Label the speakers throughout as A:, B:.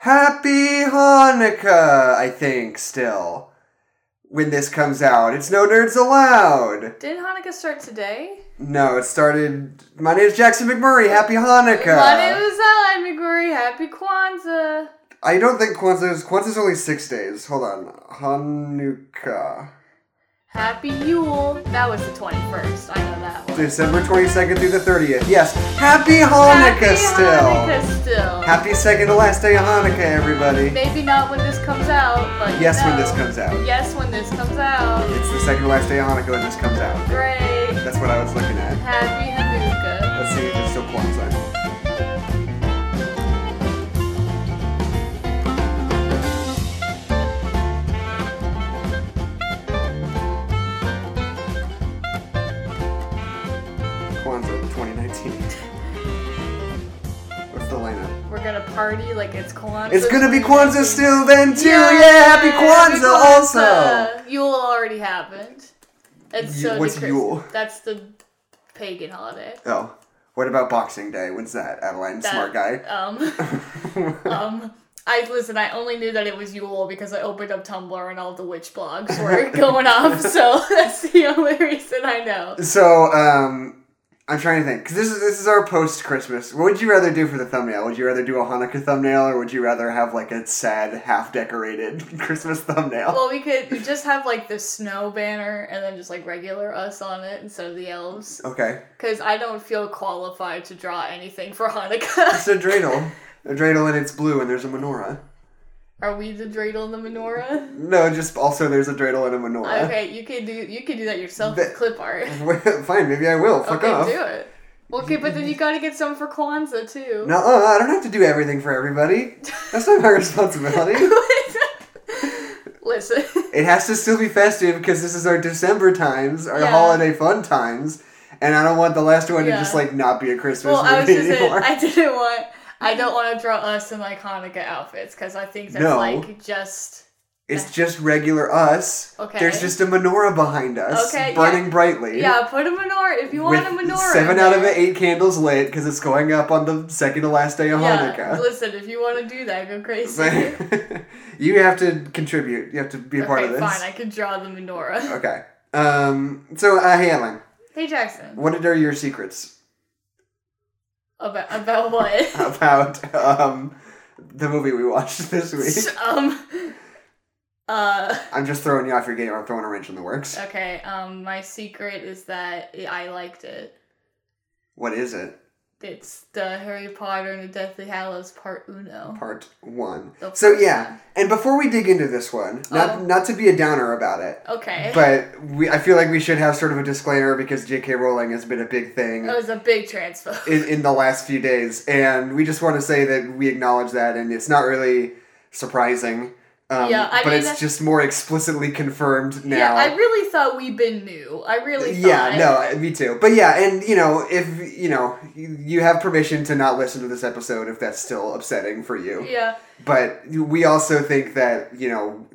A: Happy Hanukkah, I think, still. When this comes out. It's No Nerds Allowed.
B: Didn't Hanukkah start today?
A: No, it started. My name is Jackson McMurray. Happy Hanukkah.
B: My name is Alan McGurry. Happy Kwanzaa.
A: I don't think Kwanzaa is. Kwanzaa's only six days. Hold on. Hanukkah.
B: Happy Yule. That was the 21st. I know that one.
A: December 22nd through the 30th. Yes. Happy Hanukkah
B: Happy
A: still.
B: Hanukkah still.
A: Happy second to last day of Hanukkah, everybody.
B: Maybe not when this comes out, but you
A: Yes, when this comes out.
B: Yes, when this comes out.
A: It's the second to last day of Hanukkah when this comes out.
B: Great.
A: That's what I was looking at.
B: Happy Hanukkah. We're gonna party like it's Kwanzaa.
A: It's gonna be Kwanzaa still then too. Yeah, happy Kwanzaa also.
B: Yule already happened. It's
A: Yule-
B: so
A: what's Yule?
B: That's the pagan holiday.
A: Oh, what about Boxing Day? When's that, Adeline?
B: That-
A: Smart guy.
B: Um, um, I listen. I only knew that it was Yule because I opened up Tumblr and all the witch blogs were going off. So that's the only reason I know.
A: So, um, I'm trying to think because this is this is our post Christmas. What would you rather do for the thumbnail? Would you rather do a Hanukkah thumbnail, or would you rather have like a sad, half decorated Christmas thumbnail?
B: Well, we could we just have like the snow banner and then just like regular us on it instead of the elves.
A: Okay,
B: Because I don't feel qualified to draw anything for Hanukkah.
A: it's a dreidel. A dreidel and it's blue, and there's a menorah.
B: Are we the dreidel and the menorah?
A: No, just also there's a dreidel and a menorah.
B: Okay, you can do you can do that yourself with clip art.
A: Fine, maybe I will. Fuck
B: okay,
A: off.
B: do it. Okay, but then you gotta get some for Kwanzaa too.
A: No, uh, I don't have to do everything for everybody. That's not my responsibility.
B: Listen.
A: It has to still be festive because this is our December times, our
B: Yeah.
A: holiday fun times, and I don't want the last one to just like not be a Christmas
B: Well, I was
A: movie
B: just saying,
A: anymore.
B: I didn't want. I don't want to draw us in like Hanukkah outfits because I think that's
A: No.
B: like just
A: It's just regular us.
B: Okay.
A: There's just a menorah behind us,
B: Okay,
A: burning
B: yeah.
A: brightly.
B: yeah. Put a menorah if you want
A: With
B: a menorah.
A: seven
B: in
A: out of
B: there.
A: the eight candles lit because it's going up on the second to last day of
B: Yeah,
A: Hanukkah.
B: listen, if you want to do that, go crazy.
A: you have to contribute. You have to be a part of this.
B: fine. I can draw the menorah.
A: Okay. Um. So, uh, hey, Ellen,
B: Hey Jackson,
A: what are your secrets
B: about about what?
A: about um the movie we watched this week?
B: um. Uh.
A: I'm just throwing you off your game. I'm throwing a wrench in the works.
B: Okay. Um. My secret is that I liked it.
A: What is it?
B: It's the Harry Potter and the Deathly Hallows Part Uno.
A: Part one.
B: The
A: So yeah,
B: one.
A: and before we dig into this one, not
B: Oh.
A: not to be a downer about it,
B: Okay.
A: but we I feel like we should have sort of a disclaimer because J.K. Rowling has been a big thing
B: It was a big transfer.
A: in, in the last few days, and we just want to say that we acknowledge that, and it's not really surprising. Um,
B: Yeah, I
A: but
B: mean,
A: it's just more explicitly confirmed now.
B: Yeah, I really thought we'd been new. I really thought.
A: Yeah, no, me too. But yeah, and you know, if you know, you you have permission to not listen to this episode if that's still upsetting for you.
B: Yeah,
A: But we also think that you know,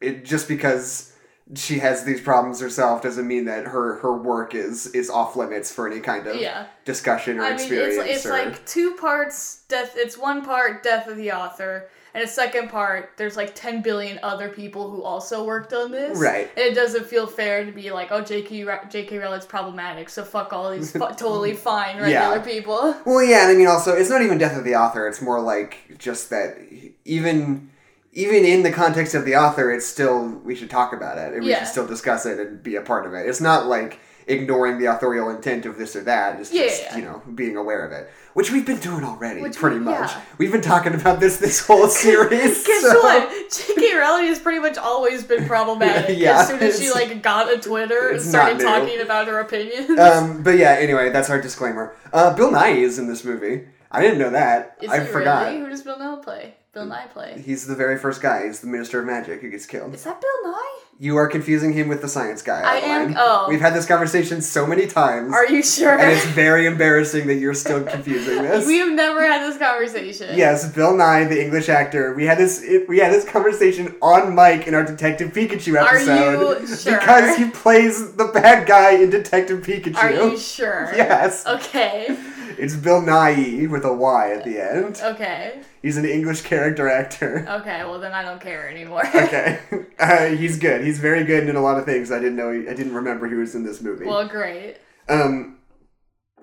A: it just because she has these problems herself doesn't mean that her her work is is off limits for any kind of
B: yeah.
A: discussion or
B: I mean,
A: experience.
B: it's it's
A: or,
B: like two parts. Death. It's one part death of the author, and a second part. There's like ten billion other people who also worked on this.
A: Right.
B: And it doesn't feel fair to be like, oh, J.K. Ra- J.K. Rowling's problematic, so fuck all these fu- totally fine regular
A: Yeah.
B: people.
A: Well, yeah, and I mean, also, it's not even death of the author. It's more like just that even even in the context of the author, it's still we should talk about it and we
B: Yeah.
A: should still discuss it and be a part of it. It's not like ignoring the authorial intent of this or that. It's just
B: yeah.
A: you know being aware of it, which we've been doing already,
B: Which
A: pretty
B: we-
A: much.
B: yeah.
A: We've been talking about this this whole series.
B: Guess
A: so-
B: what? J.K. Rowling has pretty much always been problematic.
A: Yeah,
B: as soon as she like got a Twitter and started talking about her opinions.
A: Um, but yeah, anyway, that's our disclaimer. Uh, Bill Nighy is in this movie. I didn't know that.
B: Is
A: I forgot.
B: really? Who does Bill Nye play? Bill Nye play.
A: He's the very first guy. He's the Minister of Magic who gets killed.
B: Is that Bill Nighy?
A: You are confusing him with the science guy.
B: I am- oh.
A: We've had this conversation so many times,
B: Are you sure?
A: and it's very embarrassing that you're still confusing this.
B: we have never had this conversation.
A: Yes, Bill Nye, the English actor. We had this. We had this conversation on mic in our Detective Pikachu
B: Are
A: episode
B: you sure?
A: because he plays the bad guy in Detective Pikachu.
B: Are you sure?
A: Yes.
B: Okay.
A: It's Bill Nighy with a Y at the end.
B: Okay.
A: He's an English character actor.
B: Okay. Well, then I don't care anymore.
A: Okay, uh, he's good. He's very good in a lot of things. I didn't know. He, I didn't remember he was in this movie.
B: well, great.
A: Um,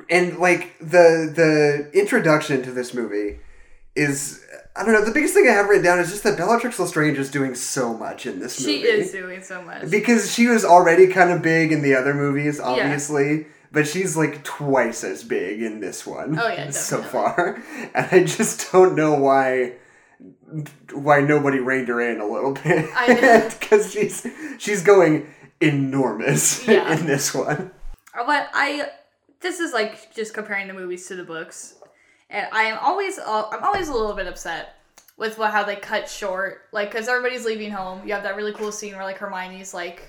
A: and like the the introduction to this movie is I don't know. The biggest thing I have written down is just that Bellatrix Lestrange is doing so much in this movie.
B: She is doing so much.
A: because she was already kind of big in the other movies, obviously. But she's like twice as big in this one.
B: Oh, yeah,
A: so far, and I just don't know why why nobody reined her in a little bit.
B: I know.
A: because she's she's going enormous
B: Yeah.
A: in this one.
B: But I, this is like just comparing the movies to the books, and I am always, uh, I'm always a little bit upset with what how they cut short, like because everybody's leaving home. You have that really cool scene where like Hermione's like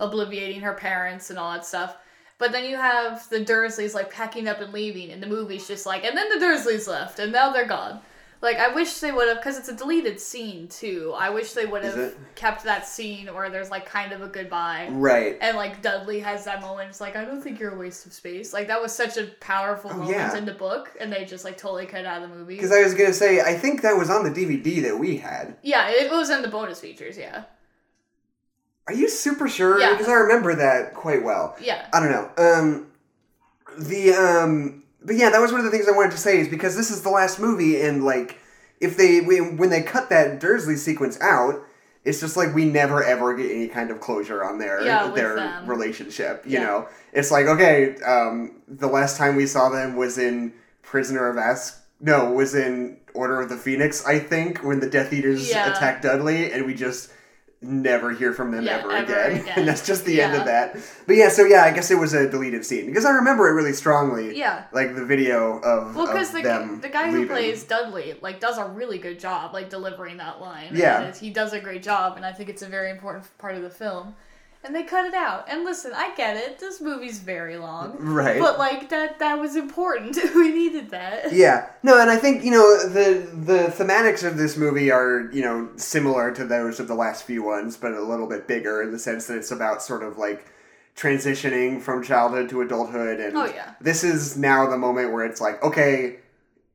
B: obliviating her parents and all that stuff. But then you have the Dursleys like packing up and leaving, and the movie's just like, and then the Dursleys left, and now they're gone. Like I wish they would have, because it's a deleted scene too. I wish they would have kept that scene where there's like kind of a goodbye.
A: Right.
B: And like Dudley has that moment. It's like I don't think you're a waste of space. Like that was such a powerful oh, moment
A: Oh, yeah.
B: in the book, and they just like totally cut out of the movie.
A: Because I was gonna say, I think that was on the DVD that we had.
B: yeah, it was in the bonus features. Yeah,
A: Are you super sure?
B: Yeah.
A: Because I remember that quite well.
B: yeah,
A: I don't know. Um, the um, but yeah, that was one of the things I wanted to say is because this is the last movie, and like, if they when they cut that Dursley sequence out, it's just like we never ever get any kind of closure on their
B: Yeah,
A: their
B: them.
A: relationship. You
B: Yeah.
A: know, it's like okay, um, the last time we saw them was in Prisoner of Ask. No, was in Order of the Phoenix, I think, when the Death Eaters
B: Yeah.
A: attacked Dudley, and we just never hear from them
B: Yeah,
A: ever,
B: ever
A: again.
B: again.
A: and that's just the end of that. But yeah, so yeah, I guess it was a deleted scene because I remember it really strongly.
B: yeah.
A: Like the video of,
B: Well, because the
A: them
B: the guy who plays Dudley like does a really good job like delivering that line.
A: Yeah.
B: And he does a great job, and I think it's a very important part of the film. And they cut it out. And listen, I get it. This movie's very long,
A: right.
B: but like that that was important. we needed that.
A: yeah, no, and I think you know the the thematics of this movie are you know similar to those of the last few ones, but a little bit bigger in the sense that it's about sort of like transitioning from childhood to adulthood, and
B: Oh, yeah.
A: this is now the moment where it's like, okay,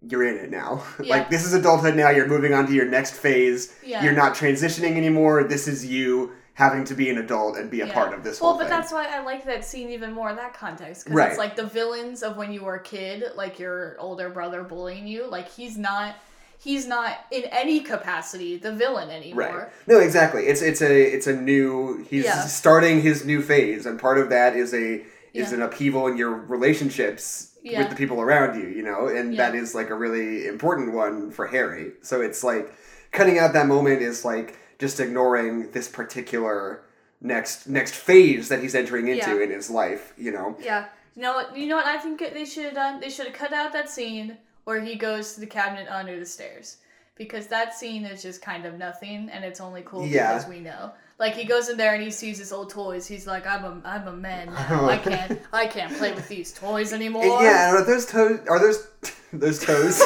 A: you're in it now.
B: Yeah.
A: like this is adulthood now. You're moving on to your next phase.
B: Yeah.
A: You're not transitioning anymore. This is you having to be an adult and be a
B: Yeah.
A: part of this
B: well, but
A: thing.
B: that's why I like that scene even more in that context. Because
A: Right.
B: it's like the villains of when you were a kid, like your older brother bullying you. Like he's not, he's not in any capacity the villain anymore.
A: Right. No, exactly. It's it's a it's a new he's
B: Yeah.
A: starting his new phase and part of that is a is
B: Yeah.
A: an upheaval in your relationships
B: Yeah.
A: with the people around you, you know? And that is like a really important one for Harry. So it's like cutting out that moment is like just ignoring this particular next next phase that he's entering into
B: Yeah.
A: in his life, you know.
B: Yeah. You know what? You know what I think they should have done? They should have cut out that scene where he goes to the cabinet under the stairs. Because that scene is just kind of nothing, and it's only cool
A: Yeah.
B: because we know. Like he goes in there and he sees his old toys. He's like, "I'm a, I'm a man now. I can't, I can't play with these toys anymore."
A: Yeah, are those toes are those those toes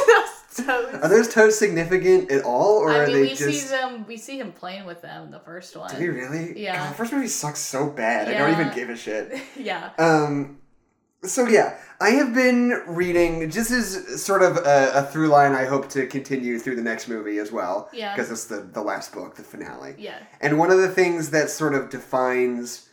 B: toes.
A: are those toes significant at all or
B: I
A: are
B: mean,
A: they
B: we
A: just
B: see them. We see him playing with them the first one.
A: Do we really?
B: Yeah.
A: God, the first movie sucks so bad. I don't even give a shit.
B: yeah.
A: Um, so yeah, I have been reading. This is sort of a, a through line. I hope to continue through the next movie as well.
B: Yeah.
A: Because it's the the last book, the finale.
B: Yeah.
A: And one of the things that sort of defines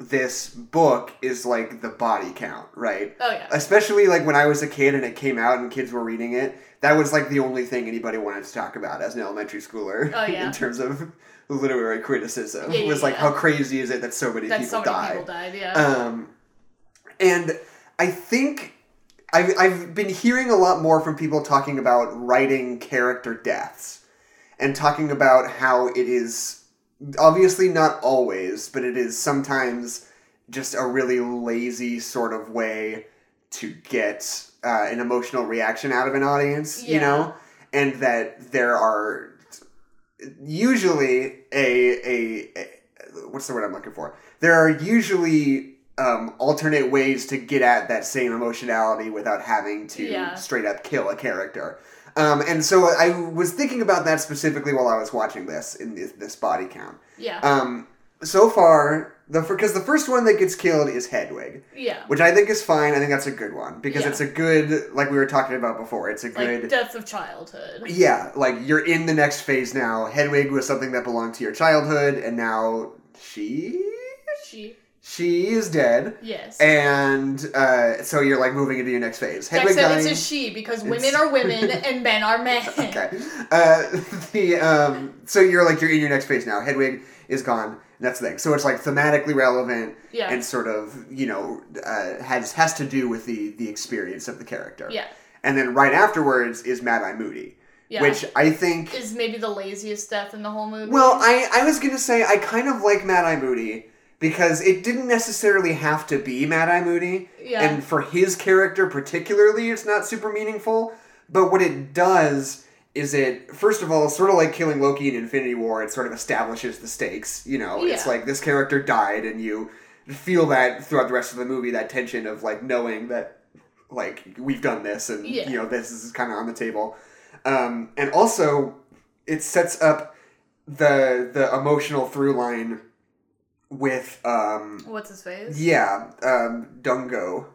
A: this book is like the body count, right?
B: Oh yeah.
A: Especially like when I was a kid and it came out and kids were reading it. That was like the only thing anybody wanted to talk about as an elementary schooler.
B: Oh, yeah.
A: in terms of literary criticism,
B: Yeah, yeah,
A: was like how crazy is it that so many
B: That
A: people
B: so many
A: die?
B: people died. Yeah.
A: Um, and I think I've, I've been hearing a lot more from people talking about writing character deaths and talking about how it is obviously not always, but it is sometimes just a really lazy sort of way to get uh, an emotional reaction out of an audience, you know? And that there are usually a, a, a what's the word I'm looking for? There are usually um, alternate ways to get at that same emotionality without having to
B: Yeah.
A: straight up kill a character. Um, and so I was thinking about that specifically while I was watching this in this, this body count.
B: yeah.
A: Um, so far, The because the first one that gets killed is Hedwig,
B: Yeah.
A: which I think is fine. I think that's a good one because
B: Yeah.
A: it's a good like we were talking about before. It's a
B: Like
A: good
B: death of childhood.
A: yeah, like you're in the next phase now. Hedwig was something that belonged to your childhood, and now she
B: She.
A: She is dead,
B: Yes.
A: and uh, so you're like moving into your next phase. Hedwig
B: said it's a she because
A: It's-
B: women are women and men are men.
A: okay. Uh, the um, so you're like you're in your next phase now. Hedwig is gone. And that's the thing. So it's like thematically relevant
B: Yeah.
A: and sort of you know uh, has has to do with the the experience of the character.
B: yeah.
A: And then right afterwards is Mad Eye Moody,
B: Yeah.
A: which I think.
B: is maybe the laziest death in the whole movie.
A: Well, I I was gonna say I kind of like Mad Eye Moody because it didn't necessarily have to be Mad Eye Moody.
B: Yeah.
A: And for his character particularly, it's not super meaningful. But what it does is it, first of all, sort of like killing Loki in Infinity War, it sort of establishes the stakes. You know, it's like this character died, and you feel that throughout the rest of the movie, that tension of like knowing that, like, we've done this, and,
B: Yeah.
A: you know, this is kind of on the table. Um, and also, it sets up the the emotional through line with um
B: What's his face?
A: yeah um dungo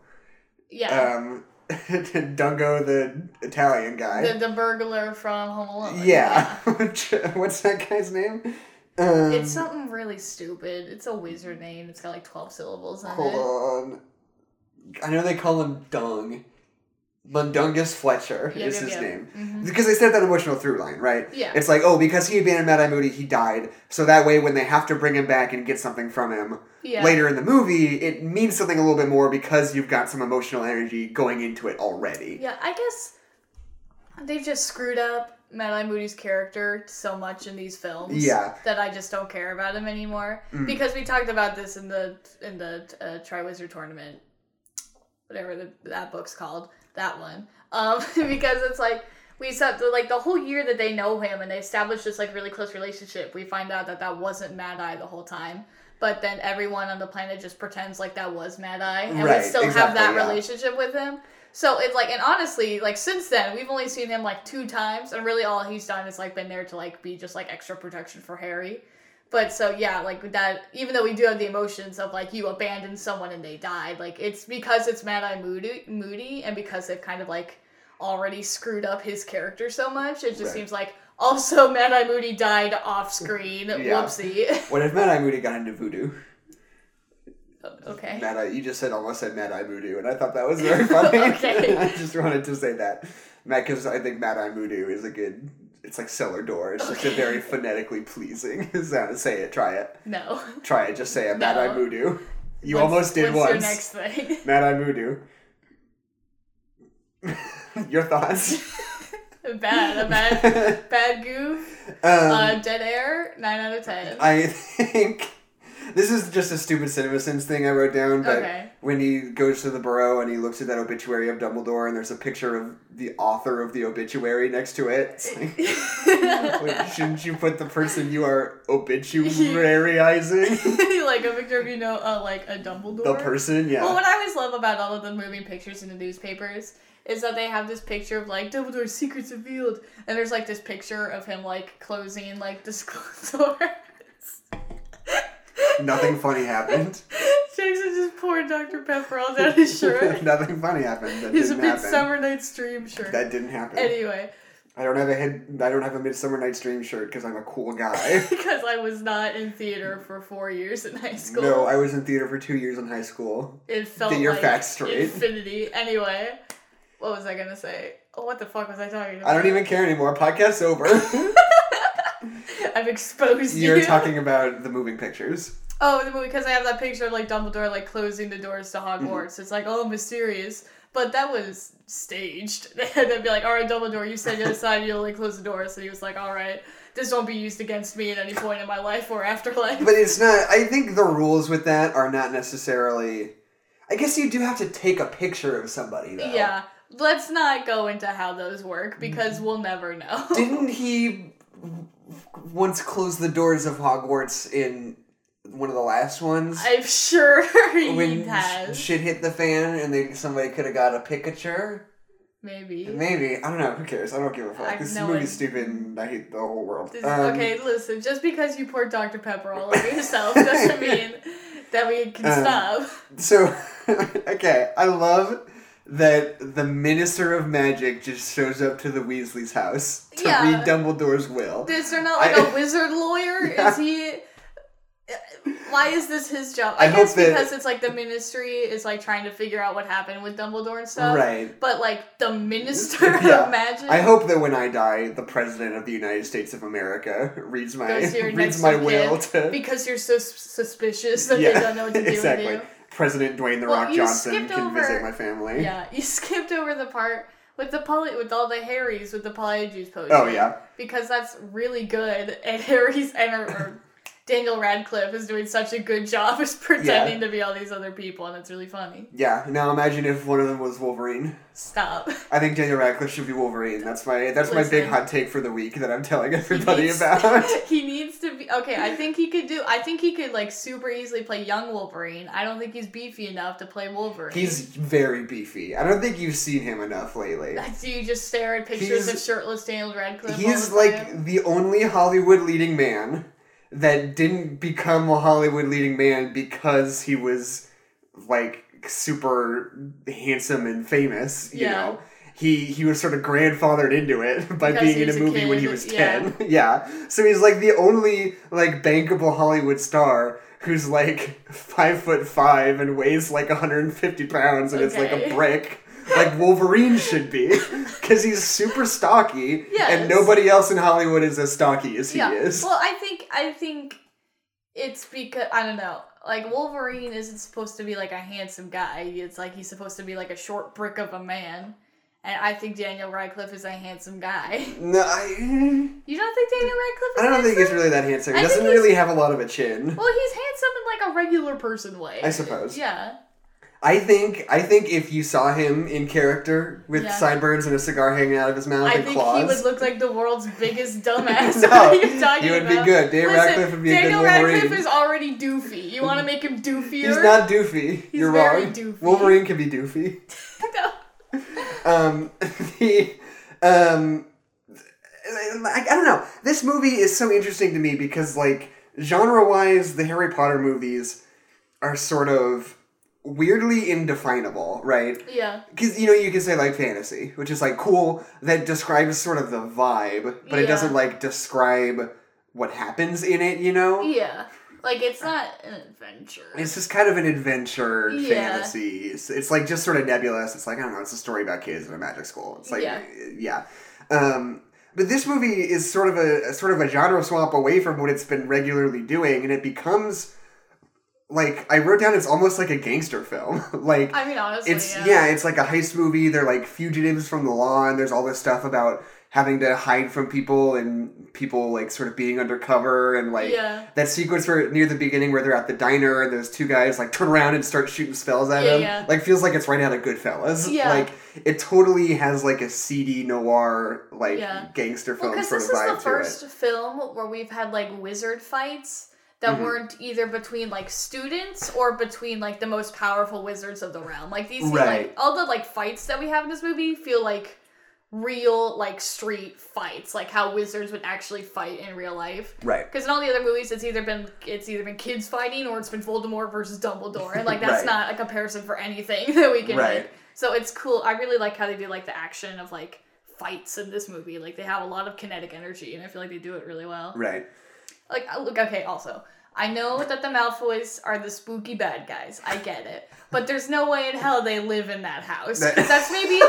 B: Yeah.
A: um Dungo the Italian guy.
B: the, the burglar from Home Alone.
A: yeah. What's that guy's name? Um,
B: It's something really stupid. It's a wizard name. It's got like 12 syllables in
A: hold
B: it.
A: Hold on. I know they call him Dung. Mundungus Fletcher
B: Yep,
A: is
B: yep,
A: his
B: yep.
A: name.
B: Mhm.
A: Because they set that emotional through line, right?
B: Yeah.
A: It's like, oh, because he abandoned Mad Eye Moody, he died. So that way, when they have to bring him back and get something from him
B: Yeah.
A: later in the movie, it means something a little bit more because you've got some emotional energy going into it already.
B: Yeah, I guess they've just screwed up Mad Eye Moody's character so much in these films.
A: Yeah.
B: That I just don't care about him anymore.
A: Mm.
B: Because we talked about this in the in the uh, Triwizard tournament, whatever the, that book's called, that one. Um, because it's like we said like the whole year that they know him and they establish this like really close relationship. We find out that that wasn't Mad Eye the whole time. But then everyone on the planet just pretends like that was Mad Eye, and
A: Right,
B: we still have that
A: yeah.
B: relationship with him. So it's like, and honestly, like since then, we've only seen him like two times, and really all he's done is like been there to like be just like extra protection for Harry. But so yeah, like that. Even though we do have the emotions of like you abandoned someone and they died, like it's because it's Mad Eye Moody, Moody, and because they've kind of like already screwed up his character so much, it just
A: Right.
B: seems like also Mad Eye Moody died off screen.
A: Yeah.
B: Whoopsie.
A: What if Mad Eye Moody got into voodoo?
B: Oh, okay.
A: Mad Eye, you just said almost said Mad Eye Voodoo, and I thought that was very funny.
B: Okay.
A: I just wanted to say that, Matt, because I think Mad Eye Voodoo is a good. It's like cellar door. It's just a
B: Okay.
A: very phonetically pleasing sound. Say it. Try it.
B: No.
A: Try it. Just say it. Mad Eye
B: No.
A: Voodoo. You
B: What's-
A: almost did
B: what's
A: once.
B: your next thing?
A: Mad Eye Voodoo. your thoughts?
B: bad, a bad, bad goof.
A: um,
B: Uh, dead air. Nine out of ten.
A: I think this is just a stupid CinemaSins thing I wrote down, but
B: Okay.
A: when he goes to the Burrow and he looks at that obituary of Dumbledore and there's a picture of the author of the obituary next to it, like, wait, shouldn't you put the person you are obituaryizing?
B: like a picture of you know, uh, like a Dumbledore.
A: the person, yeah.
B: Well, what I always love about all of the moving pictures in the newspapers is that they have this picture of like Dumbledore's secrets revealed, and there's like this picture of him like closing like this door.
A: Nothing funny happened.
B: Jackson just poured Dr. Pepper all down his shirt.
A: Nothing funny happened. That
B: His
A: didn't happen.
B: Midsummer Night's Dream shirt.
A: That didn't happen.
B: Anyway,
A: I don't have a head. I don't have a Midsummer Night's Dream shirt because I'm a cool guy.
B: because I was not in theater for four years in high school.
A: no, I was in theater for two years in high school.
B: It felt
A: Get your
B: like
A: facts straight.
B: infinity. Anyway, what was I gonna say? Oh, what the fuck was I talking about?
A: I don't even care anymore. Podcast's over.
B: I've exposed
A: You're
B: you.
A: talking about the moving pictures.
B: Oh, the movie because I have that picture of like Dumbledore like closing the doors to
A: Mm-hmm.
B: Hogwarts. It's like oh mysterious, but that was staged. They'd be like, all right, Dumbledore, you said you decided you'll like close the doors, So he was like, all right, this won't be used against me at any point in my life or afterlife.
A: But it's not. I think the rules with that are not necessarily. I guess you do have to take a picture of somebody though.
B: yeah, let's not go into how those work because we'll never know.
A: Didn't he once close the doors of Hogwarts in one of the last ones?
B: I'm sure he
A: when
B: has.
A: shit hit the fan and they somebody could have got a picture.
B: Maybe.
A: Maybe I don't know. Who cares? I don't give a fuck.
B: I-
A: this
B: no
A: movie's
B: one-
A: stupid, and I hate the whole world.
B: This-
A: Um,
B: okay, listen. Just because you poured Dr Pepper all over yourself doesn't mean that we can
A: Um,
B: stop.
A: So, okay, I love that the Minister of Magic just shows up to the Weasley's house to
B: Yeah.
A: read Dumbledore's will.
B: Is there not like
A: I-
B: a wizard lawyer?
A: Yeah.
B: Is he? Why is this his job?
A: I
B: I, guess
A: that-
B: because it's like the ministry is like trying to figure out what happened with Dumbledore and stuff.
A: Right.
B: But like the minister
A: Yeah.
B: of magic.
A: I hope that when I die, the President of the United States of America reads my
B: Goes to your
A: reads my will to
B: because you're so suspicious that
A: Yeah,
B: they don't know what to do
A: exactly.
B: with you.
A: President Dwayne the
B: Well,
A: Rock Johnson can
B: over-
A: visit my family.
B: Yeah, you skipped over the part with the poly with all the Harrys with the polyjuice potion.
A: Oh yeah.
B: because that's really good, and Harry's and or, or Daniel Radcliffe is doing such a good job as pretending to be all these other people, and it's really funny.
A: Yeah. Now imagine if one of them was Wolverine.
B: Stop.
A: I think Daniel Radcliffe should be Wolverine. That's my that's my big hot take for the week that I'm telling everybody
B: needs-
A: about.
B: he needs to be okay. I think he could do. I think he could like super easily play young Wolverine. I don't think he's beefy enough to play Wolverine.
A: He's very beefy. I don't think you've seen him enough lately.
B: Do you just stare at pictures
A: He's-
B: of shirtless Daniel Radcliffe?
A: He's like the only Hollywood leading man that didn't become a Hollywood leading man because he was like super handsome and famous, you
B: Yeah.
A: know. He he was sort of grandfathered into it by
B: Because
A: being in a
B: was a
A: movie when he was 10. Yeah. So he's like the only like bankable Hollywood star who's like five foot five and weighs like 150 pounds and it's like a brick. Like Wolverine should be, because he's super stocky, and nobody else in Hollywood is as stocky as he
B: yeah.
A: is.
B: Well, I think I think it's because I don't know. Like Wolverine isn't supposed to be like a handsome guy. It's like he's supposed to be like a short brick of a man. And I think Daniel Radcliffe is a handsome guy.
A: no, I,
B: You don't think Daniel Radcliffe is
A: I don't think he's really that handsome. He
B: I
A: doesn't really have a lot of a chin.
B: Well, he's handsome in like a regular person way.
A: I suppose.
B: Yeah.
A: I think I think if you saw him in character with
B: Yeah.
A: sideburns and a cigar hanging out of his mouth
B: I
A: and
B: think
A: claws,
B: he would look like the world's biggest dumbass.
A: No,
B: what are you talking
A: he would
B: about?
A: be good. Daniel
B: Listen,
A: Radcliffe would be a good
B: Daniel
A: Wolverine.
B: Radcliffe is already doofy. You want to make him doofier?
A: he's not doofy.
B: He's
A: You're wrong.
B: doofy.
A: Wolverine can be doofy.
B: no.
A: um, the um, I, I don't know. This movie is so interesting to me because, like, genre wise, the Harry Potter movies are sort of weirdly indefinable, right?
B: Yeah.
A: Because you know you can say like fantasy, which is like cool that describes sort of the vibe, but it doesn't like describe what happens in it. You know,
B: Yeah. Like it's not an adventure.
A: it's just kind of an adventure
B: Yeah.
A: fantasy. It's, it's like just sort of nebulous. It's like I don't know. It's a story about kids in a magic school. It's like
B: Yeah.
A: yeah. Um, but this movie is sort of a, a sort of a genre swap away from what it's been regularly doing, and it becomes like I wrote down. It's almost like a gangster film. like
B: I mean, honestly,
A: it's
B: yeah.
A: yeah. it's like a heist movie. They're like fugitives from the law, and there's all this stuff about having to hide from people and people like sort of being undercover and like
B: Yeah.
A: that sequence where near the beginning where they're at the diner and those two guys like turn around and start shooting spells at
B: Yeah,
A: him.
B: yeah.
A: Like feels like it's right out of Goodfellas.
B: Yeah.
A: Like it totally has like a seedy noir like gangster
B: Well,
A: film
B: because
A: sort
B: this
A: of
B: is
A: vibe
B: the
A: to it.
B: first film where we've had like wizard fights that
A: Mhm.
B: weren't either between like students or between like the most powerful wizards of the realm. Like these,
A: Right.
B: like all the like fights that we have in this movie feel like real like street fights, like how wizards would actually fight in real life.
A: Right.
B: Because in all the other movies, it's either been it's either been kids fighting or it's been Voldemort versus Dumbledore, and like that's
A: Right.
B: not a comparison for anything that we can
A: Right.
B: make. So it's cool. I really like how they do like the action of like fights in this movie. Like they have a lot of kinetic energy, and I feel like they do it really well.
A: Right.
B: Like uh, look, okay. Also, I know that the Malfoys are the spooky bad guys. I get it, but there's no way in hell they live in that house.
A: That-
B: that's maybe.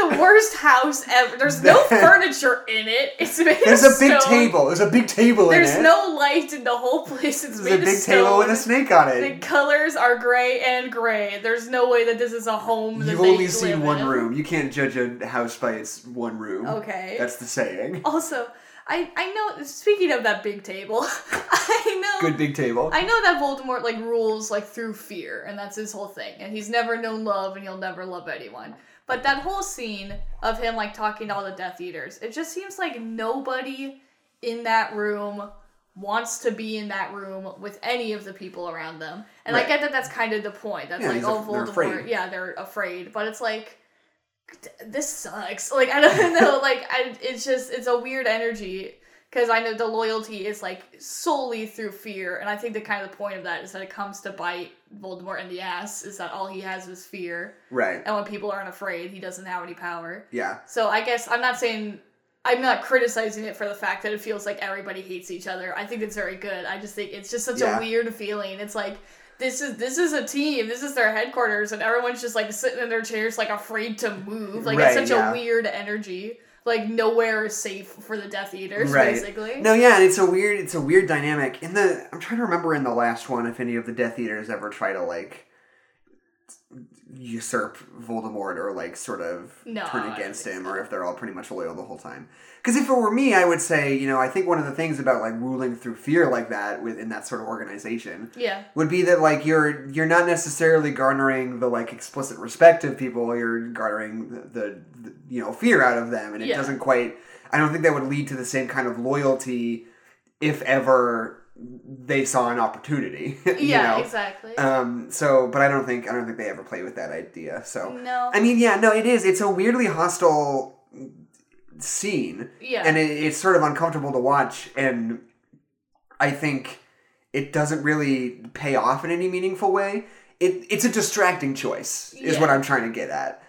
B: The worst house ever. There's no furniture in it. It's made
A: There's
B: of
A: a big
B: stone.
A: table. There's a big table
B: There's
A: in it.
B: no light in the whole place. It's
A: There's
B: made
A: a
B: of
A: big
B: stone.
A: table with a snake on it.
B: The
A: it.
B: colors are gray and gray. There's no way that this is a home. That
A: You've
B: they
A: only
B: live
A: seen one
B: in.
A: room. You can't judge a house by its one room.
B: Okay.
A: That's the saying.
B: also, I I know. Speaking of that big table, I know.
A: Good big table.
B: I know that Voldemort like rules like through fear, and that's his whole thing. And he's never known love, and he'll never love anyone. But that whole scene of him like talking to all the Death Eaters, it just seems like nobody in that room wants to be in that room with any of the people around them. And I get that that's kind of the point. That's
A: Yeah,
B: like, oh,
A: they're
B: Voldemort.
A: afraid.
B: Yeah, they're afraid. But it's like, this sucks. Like I don't know. Like I, it's just it's a weird energy Because I know the loyalty is like solely through fear, and I think the kind of the point of that is that it comes to bite Voldemort in the ass. Is that all he has is fear,
A: Right.
B: and when people aren't afraid, he doesn't have any power.
A: Yeah.
B: So I guess I'm not saying I'm not criticizing it for the fact that it feels like everybody hates each other. I think it's very good. I just think it's just such
A: Yeah.
B: a weird feeling. It's like this is this is a team. This is their headquarters, and everyone's just like sitting in their chairs, like afraid to move. Like
A: Right,
B: it's such
A: yeah.
B: a weird energy. Like nowhere is safe for the Death Eaters,
A: Right.
B: basically.
A: No, yeah, and it's a weird it's a weird dynamic. In the I'm trying to remember in the last one if any of the Death Eaters ever try to like usurp Voldemort or like sort of
B: No,
A: turn against him
B: so.
A: or if they're all pretty much loyal the whole time. Because if it were me, I would say, you know, I think one of the things about like ruling through fear like that within that sort of organization
B: Yeah.
A: would be that like you're you're not necessarily garnering the like explicit respect of people you're garnering the, the, the you know fear out of them and it
B: Yeah.
A: doesn't quite i don't think that would lead to the same kind of loyalty if ever they saw an opportunity you
B: Yeah,
A: know?
B: exactly.
A: um so but i don't think i don't think they ever play with that idea so
B: no.
A: i mean yeah no it is it's a weirdly hostile scene
B: yeah.
A: and it, it's sort of uncomfortable to watch and i think it doesn't really pay off in any meaningful way it, it's a distracting choice is what i'm trying to get at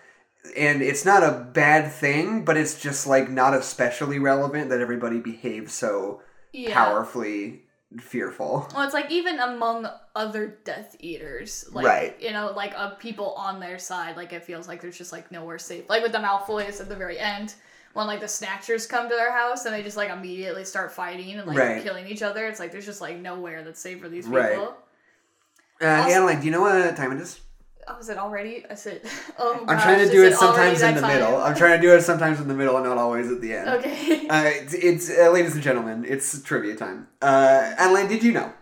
A: and it's not a bad thing but it's just like not especially relevant that everybody behaves so
B: yeah.
A: powerfully fearful
B: Well, it's like even among other Death Eaters, like
A: Right.
B: you know, like uh, people on their side, like it feels like there's just like nowhere safe. Like with the Malfoys at the very end, when like the Snatchers come to their house and they just like immediately start fighting and like
A: Right.
B: killing each other. It's like there's just like nowhere that's safe for these people.
A: Right. uh,
B: Also-
A: Adeline, do you know what time it is
B: Oh, is it already? I said, oh.
A: i'm
B: gosh,
A: trying to do it
B: already
A: sometimes in the middle i'm trying to do it sometimes in the middle and not always at the end
B: Okay.
A: Uh, it's, it's uh, ladies and gentlemen, it's trivia time. Uh, Adeline, did you know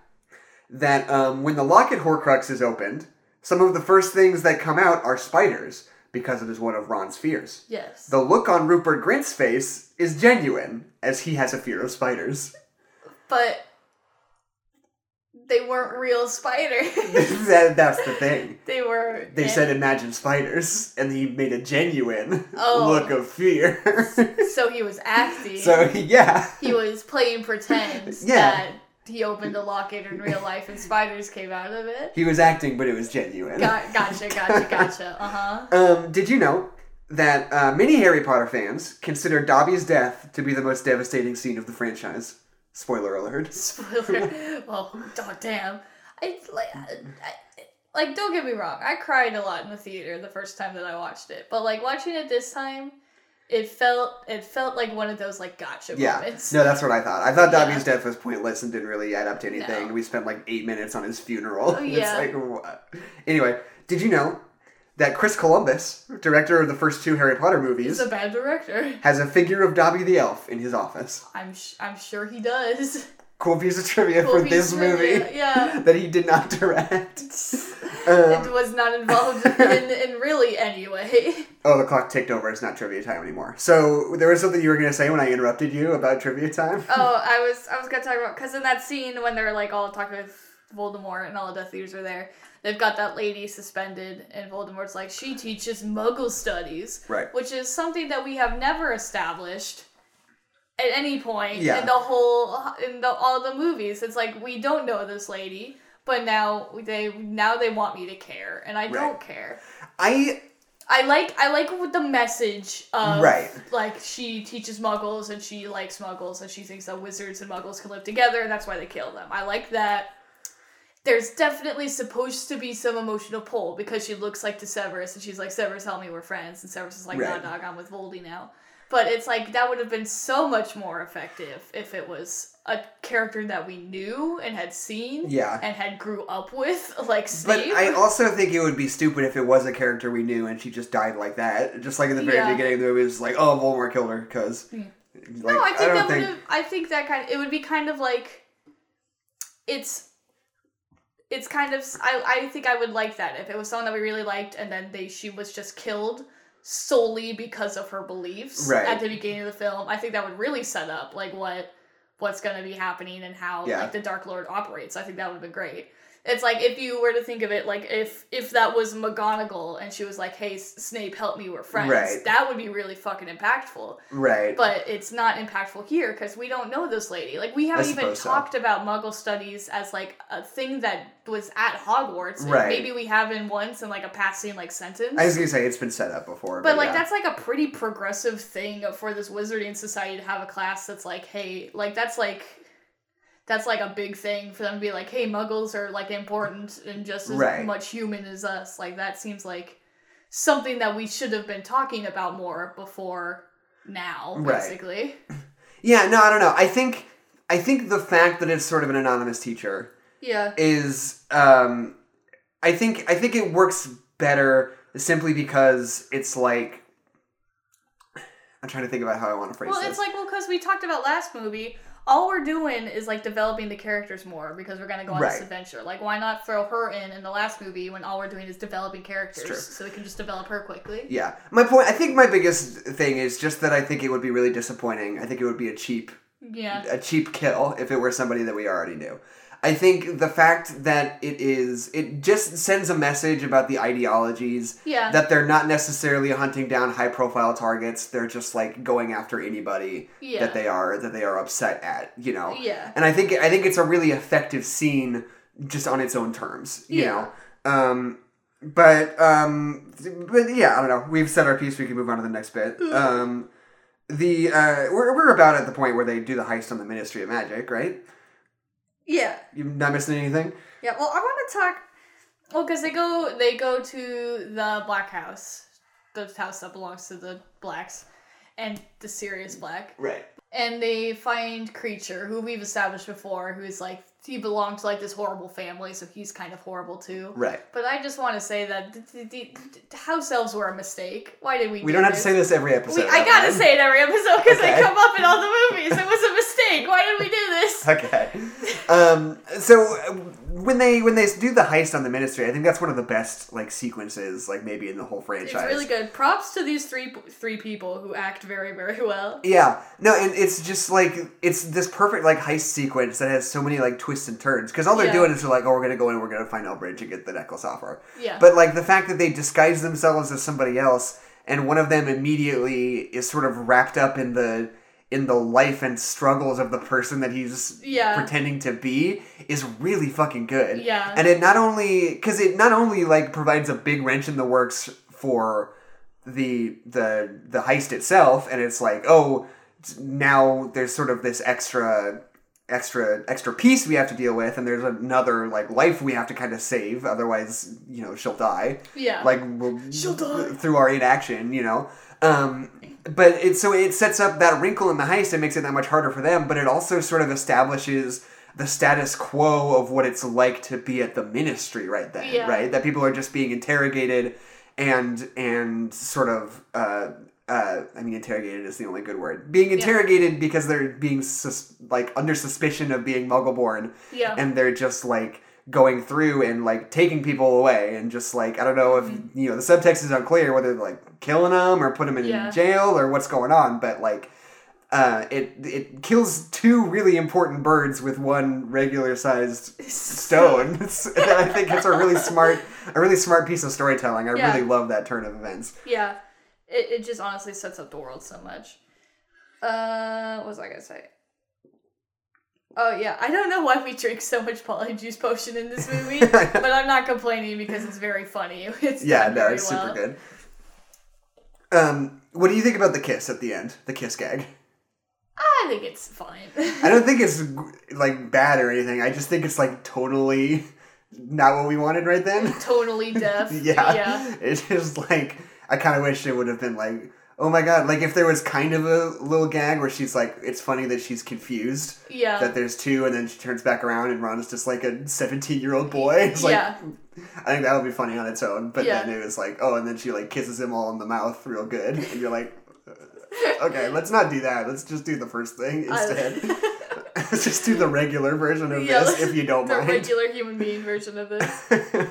A: that um, when the locket Horcrux is opened, some of the first things that come out are spiders because it is one of Ron's fears.
B: yes.
A: The look on Rupert Grint's face is genuine, as he has a fear of spiders.
B: but they weren't real spiders.
A: that, that's the thing.
B: they were.
A: They said imagine spiders, and he made a genuine
B: Oh.
A: look of fear.
B: So he was acting.
A: so, yeah.
B: he was playing pretend
A: Yeah.
B: that he opened a locket in real life and spiders came out of it.
A: He was acting, but it was genuine.
B: Got, gotcha, gotcha, gotcha. Uh huh.
A: Um, did you know that uh, many Harry Potter fans consider Dobby's death to be the most devastating scene of the franchise? Spoiler alert.
B: Spoiler. well, oh, damn. I like, I, like. Don't get me wrong. I cried a lot in the theater the first time that I watched it, but like watching it this time, it felt it felt like one of those like gotcha
A: Yeah.
B: moments.
A: No, that's what I thought. I thought
B: Yeah.
A: Dobby's death was pointless and didn't really add up to anything.
B: No.
A: We spent like eight minutes on his funeral.
B: Oh, yeah.
A: It's like, what? Anyway, did you know that Chris Columbus, director of the first two Harry Potter
B: He's
A: movies,
B: a bad director.
A: has a figure of Dobby the Elf in his office?
B: I'm sh- I'm sure he does.
A: Cool piece of trivia
B: Cool
A: for
B: piece
A: this
B: of trivia,
A: movie
B: yeah.
A: that he did not direct.
B: it
A: Um,
B: was not involved in, in really any way.
A: Oh, the clock ticked over. It's not trivia time anymore. So there was something you were going to say when I interrupted you about trivia time.
B: Oh, I was I was gonna talk about because in that scene when they're like all talking with Voldemort and all the Death Eaters are there, they've got that lady suspended, and Voldemort's like she teaches Muggle studies,
A: Right.
B: which is something that we have never established at any point
A: Yeah.
B: in the whole in the all the movies. It's like we don't know this lady, but now they now they want me to care, and I don't care.
A: I
B: I like I like with the message of
A: Right.
B: like she teaches muggles and she likes muggles and she thinks that wizards and muggles can live together and that's why they kill them. I like that. There's definitely supposed to be some emotional pull because she looks like to Severus and she's like, Severus, help me, we're friends. And Severus is like,
A: Right.
B: nah, dog, I'm with Voldy now. But it's like, that would have been so much more effective if it was a character that we knew and had seen
A: Yeah.
B: and had grew up with, like Snape.
A: But I also think it would be stupid if it was a character we knew and she just died like that. Just like in the very
B: Yeah.
A: beginning of the movie, it's like, oh, Voldemort killed her because. Like,
B: No, I think
A: don't
B: that would have. I think that kind. Of, it would be kind of like. It's. It's kind of. I. I think I would like that if it was someone that we really liked, and then they she was just killed solely because of her beliefs
A: Right.
B: at the beginning of the film. I think that would really set up like what what's going to be happening and how
A: Yeah.
B: like the Dark Lord operates. I think that would have been great. It's like if you were to think of it like if if that was McGonagall and she was like, "Hey, Snape, help me, we're friends."
A: Right.
B: That would be really fucking impactful.
A: Right.
B: But it's not impactful here because we don't know this lady. Like we haven't even
A: so.
B: talked about Muggle studies as like a thing that was at Hogwarts.
A: Right.
B: Maybe we have in once in like a passing like sentence.
A: I was gonna say it's been set up before, but,
B: But like
A: yeah.
B: that's like a pretty progressive thing for this wizarding society to have a class that's like, hey, like that's like that's like a big thing for them to be like, hey, muggles are like important and just as
A: Right.
B: much human as us. Like that seems like something that we should have been talking about more before now,
A: Right.
B: basically.
A: Yeah, no, I don't know. I think I think the fact that it's sort of an anonymous teacher
B: Yeah.
A: is um I think I think it works better simply because it's like I'm trying to think about how I want to phrase it.
B: Well,
A: this.
B: it's like well, because we talked about last movie. All we're doing is like developing the characters more because we're gonna go on
A: Right.
B: this adventure. Like, why not throw her in in the last movie when all we're doing is developing characters, so we can just develop her quickly?
A: yeah. My point I think my biggest thing is just that I think it would be really disappointing. I think it would be a cheap
B: Yeah,
A: a cheap kill if it were somebody that we already knew. I think the fact that it is, it just sends a message about the ideologies
B: yeah,
A: that they're not necessarily hunting down high profile targets. They're just like going after anybody
B: yeah,
A: that they are that they are upset at, you know.
B: yeah,
A: And I think I think it's a really effective scene just on its own terms, you
B: Yeah.
A: know. Um, but um, but yeah, I don't know. We've said our piece. We can move on to the next bit.
B: Mm.
A: Um, the uh, we're we're about at the point where they do the heist on the Ministry of Magic, right?
B: Yeah,
A: You're not missing anything?
B: yeah. Well, I want to talk. Well, because they go, they go to the Black House, the house that belongs to the blacks, and the Sirius Black.
A: Right.
B: and they find Kreacher who we've established before who's like he belonged to like this horrible family so he's kind of horrible too
A: Right.
B: but i just want to say that the, the, the, the house elves were a mistake why did we
A: We
B: do
A: don't have to say this every episode.
B: we, i gotta say it every episode because
A: Okay.
B: they come up in all the movies it was a mistake why did we do this
A: Okay. Um, so when they when they do the heist on the Ministry, I think that's one of the best like sequences, like maybe in the whole franchise.
B: it's really good props to these three three people who act very very well
A: Yeah, no, and it's just like it's this perfect like heist sequence that has so many like twists and turns because all they're
B: Yeah.
A: doing is they're like, oh, we're gonna go in, we're gonna find Umbridge and get the necklace off her.
B: yeah
A: But like the fact that they disguise themselves as somebody else, and one of them immediately is sort of wrapped up in the in the life and struggles of the person that he's
B: Yeah.
A: pretending to be is really fucking good.
B: Yeah.
A: and it not only because it not only like provides a big wrench in the works for the the the heist itself, and it's like oh now there's sort of this extra extra extra piece we have to deal with and there's another like life we have to kind of save otherwise you know she'll die
B: yeah
A: like we'll,
B: She'll die.
A: through our inaction you know um but it so it sets up that wrinkle in the heist and makes it that much harder for them but it also sort of establishes the status quo of what it's like to be at the ministry right then
B: Yeah.
A: right that people are just being interrogated and and sort of uh uh, I mean, interrogated is the only good word. Being interrogated because they're being sus- like under suspicion of being Muggle-born,
B: yeah
A: and they're just like going through and like taking people away and just like I don't know if
B: Mm-hmm.
A: you know the subtext is unclear whether like killing them or put them in
B: Yeah.
A: jail or what's going on, but like uh, it it kills two really important birds with one regular sized stone. And I think it's a really smart a really smart piece of storytelling. I
B: Yeah.
A: really love that turn of events.
B: Yeah, it, it just honestly sets up the world so much. Uh, what was I gonna say? Oh yeah, I don't know why we drink so much polyjuice potion in this movie, but I'm not complaining because it's very funny. It's
A: yeah, no, it's
B: well.
A: super good. Um, what do you think about the kiss at the end? The kiss gag.
B: I think it's fine.
A: I don't think it's like bad or anything. I just think it's like totally not what we wanted right then.
B: totally deaf.
A: yeah.
B: yeah,
A: It's just like I kind of wish it would have been like, oh my god, like if there was kind of a little gag where she's like, it's funny that she's confused
B: yeah,
A: that there's two, and then she turns back around and Ron is just like a 17 year old boy. It's like,
B: yeah,
A: I think that would be funny on its own. But
B: Yeah.
A: then it was like, oh, and then she like kisses him all in the mouth real good, and you're like, uh, okay, let's not do that. Let's just do the first thing instead. Let's just do the regular version of
B: Yeah,
A: this if you don't
B: the
A: mind.
B: regular human being version of this.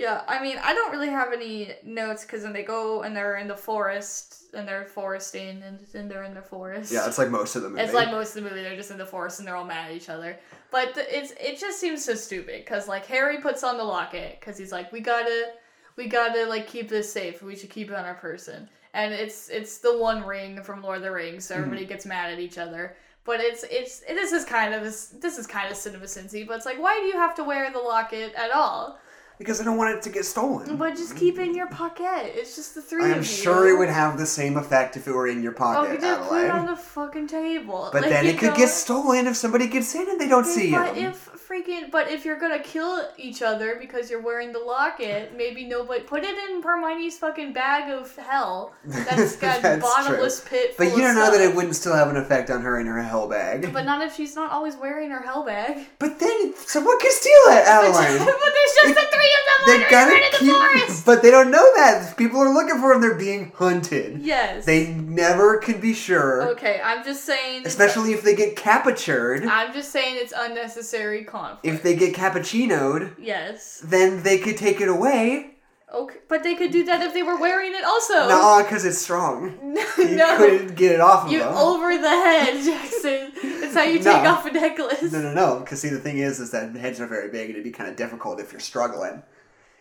B: Yeah, I mean, I don't really have any notes because then they go and they're in the forest and they're foresting and, and they're in the forest.
A: Yeah, it's like most of the movie.
B: It's like most of the movie, they're just in the forest and they're all mad at each other. But the, it's it just seems so stupid because like Harry puts on the locket because he's like we gotta we gotta like keep this safe. We should keep it on our person. And it's it's the one ring from Lord of the Rings, so mm-hmm. everybody gets mad at each other. But it's it's this is kind of this is kind of cinema cincy. But it's like why do you have to wear the locket at all?
A: Because I don't want it to get stolen.
B: But just keep it in your pocket. It's just the three
A: I
B: of
A: am
B: you.
A: sure it would have the same effect if it were in your
B: Oh,
A: pocket,
B: you just put it on the fucking table.
A: But
B: Like,
A: then it could
B: know?
A: get stolen if somebody gets in and they don't see
B: But
A: you.
B: if freaking, but if you're gonna kill each other because you're wearing the locket, maybe nobody put it in Hermione's fucking bag of hell. That's got
A: That's
B: bottomless pit.
A: But you don't know that it wouldn't still have an effect on her in her hell bag.
B: But not if she's not always wearing her hell bag.
A: But then someone could steal it,
B: But,
A: Adeline.
B: but there's just the three of them
A: They gotta
B: the
A: keep,
B: forest.
A: but they don't know that. People are looking for them. They're being hunted.
B: Yes.
A: They never can be sure,
B: Okay, I'm just saying.
A: especially if they get captured.
B: I'm just saying it's unnecessary conflict.
A: If they get cappuccinoed,
B: Yes.
A: then they could take it away.
B: Okay, but they could do that if they were wearing it also.
A: No, because it's strong.
B: No,
A: You
B: no.
A: couldn't get it off of
B: You
A: them.
B: over the head, Jackson. That's how you take off a necklace.
A: No, no, no. Because see, the thing is, is that heads are very big, and it'd be kind of difficult if you're struggling.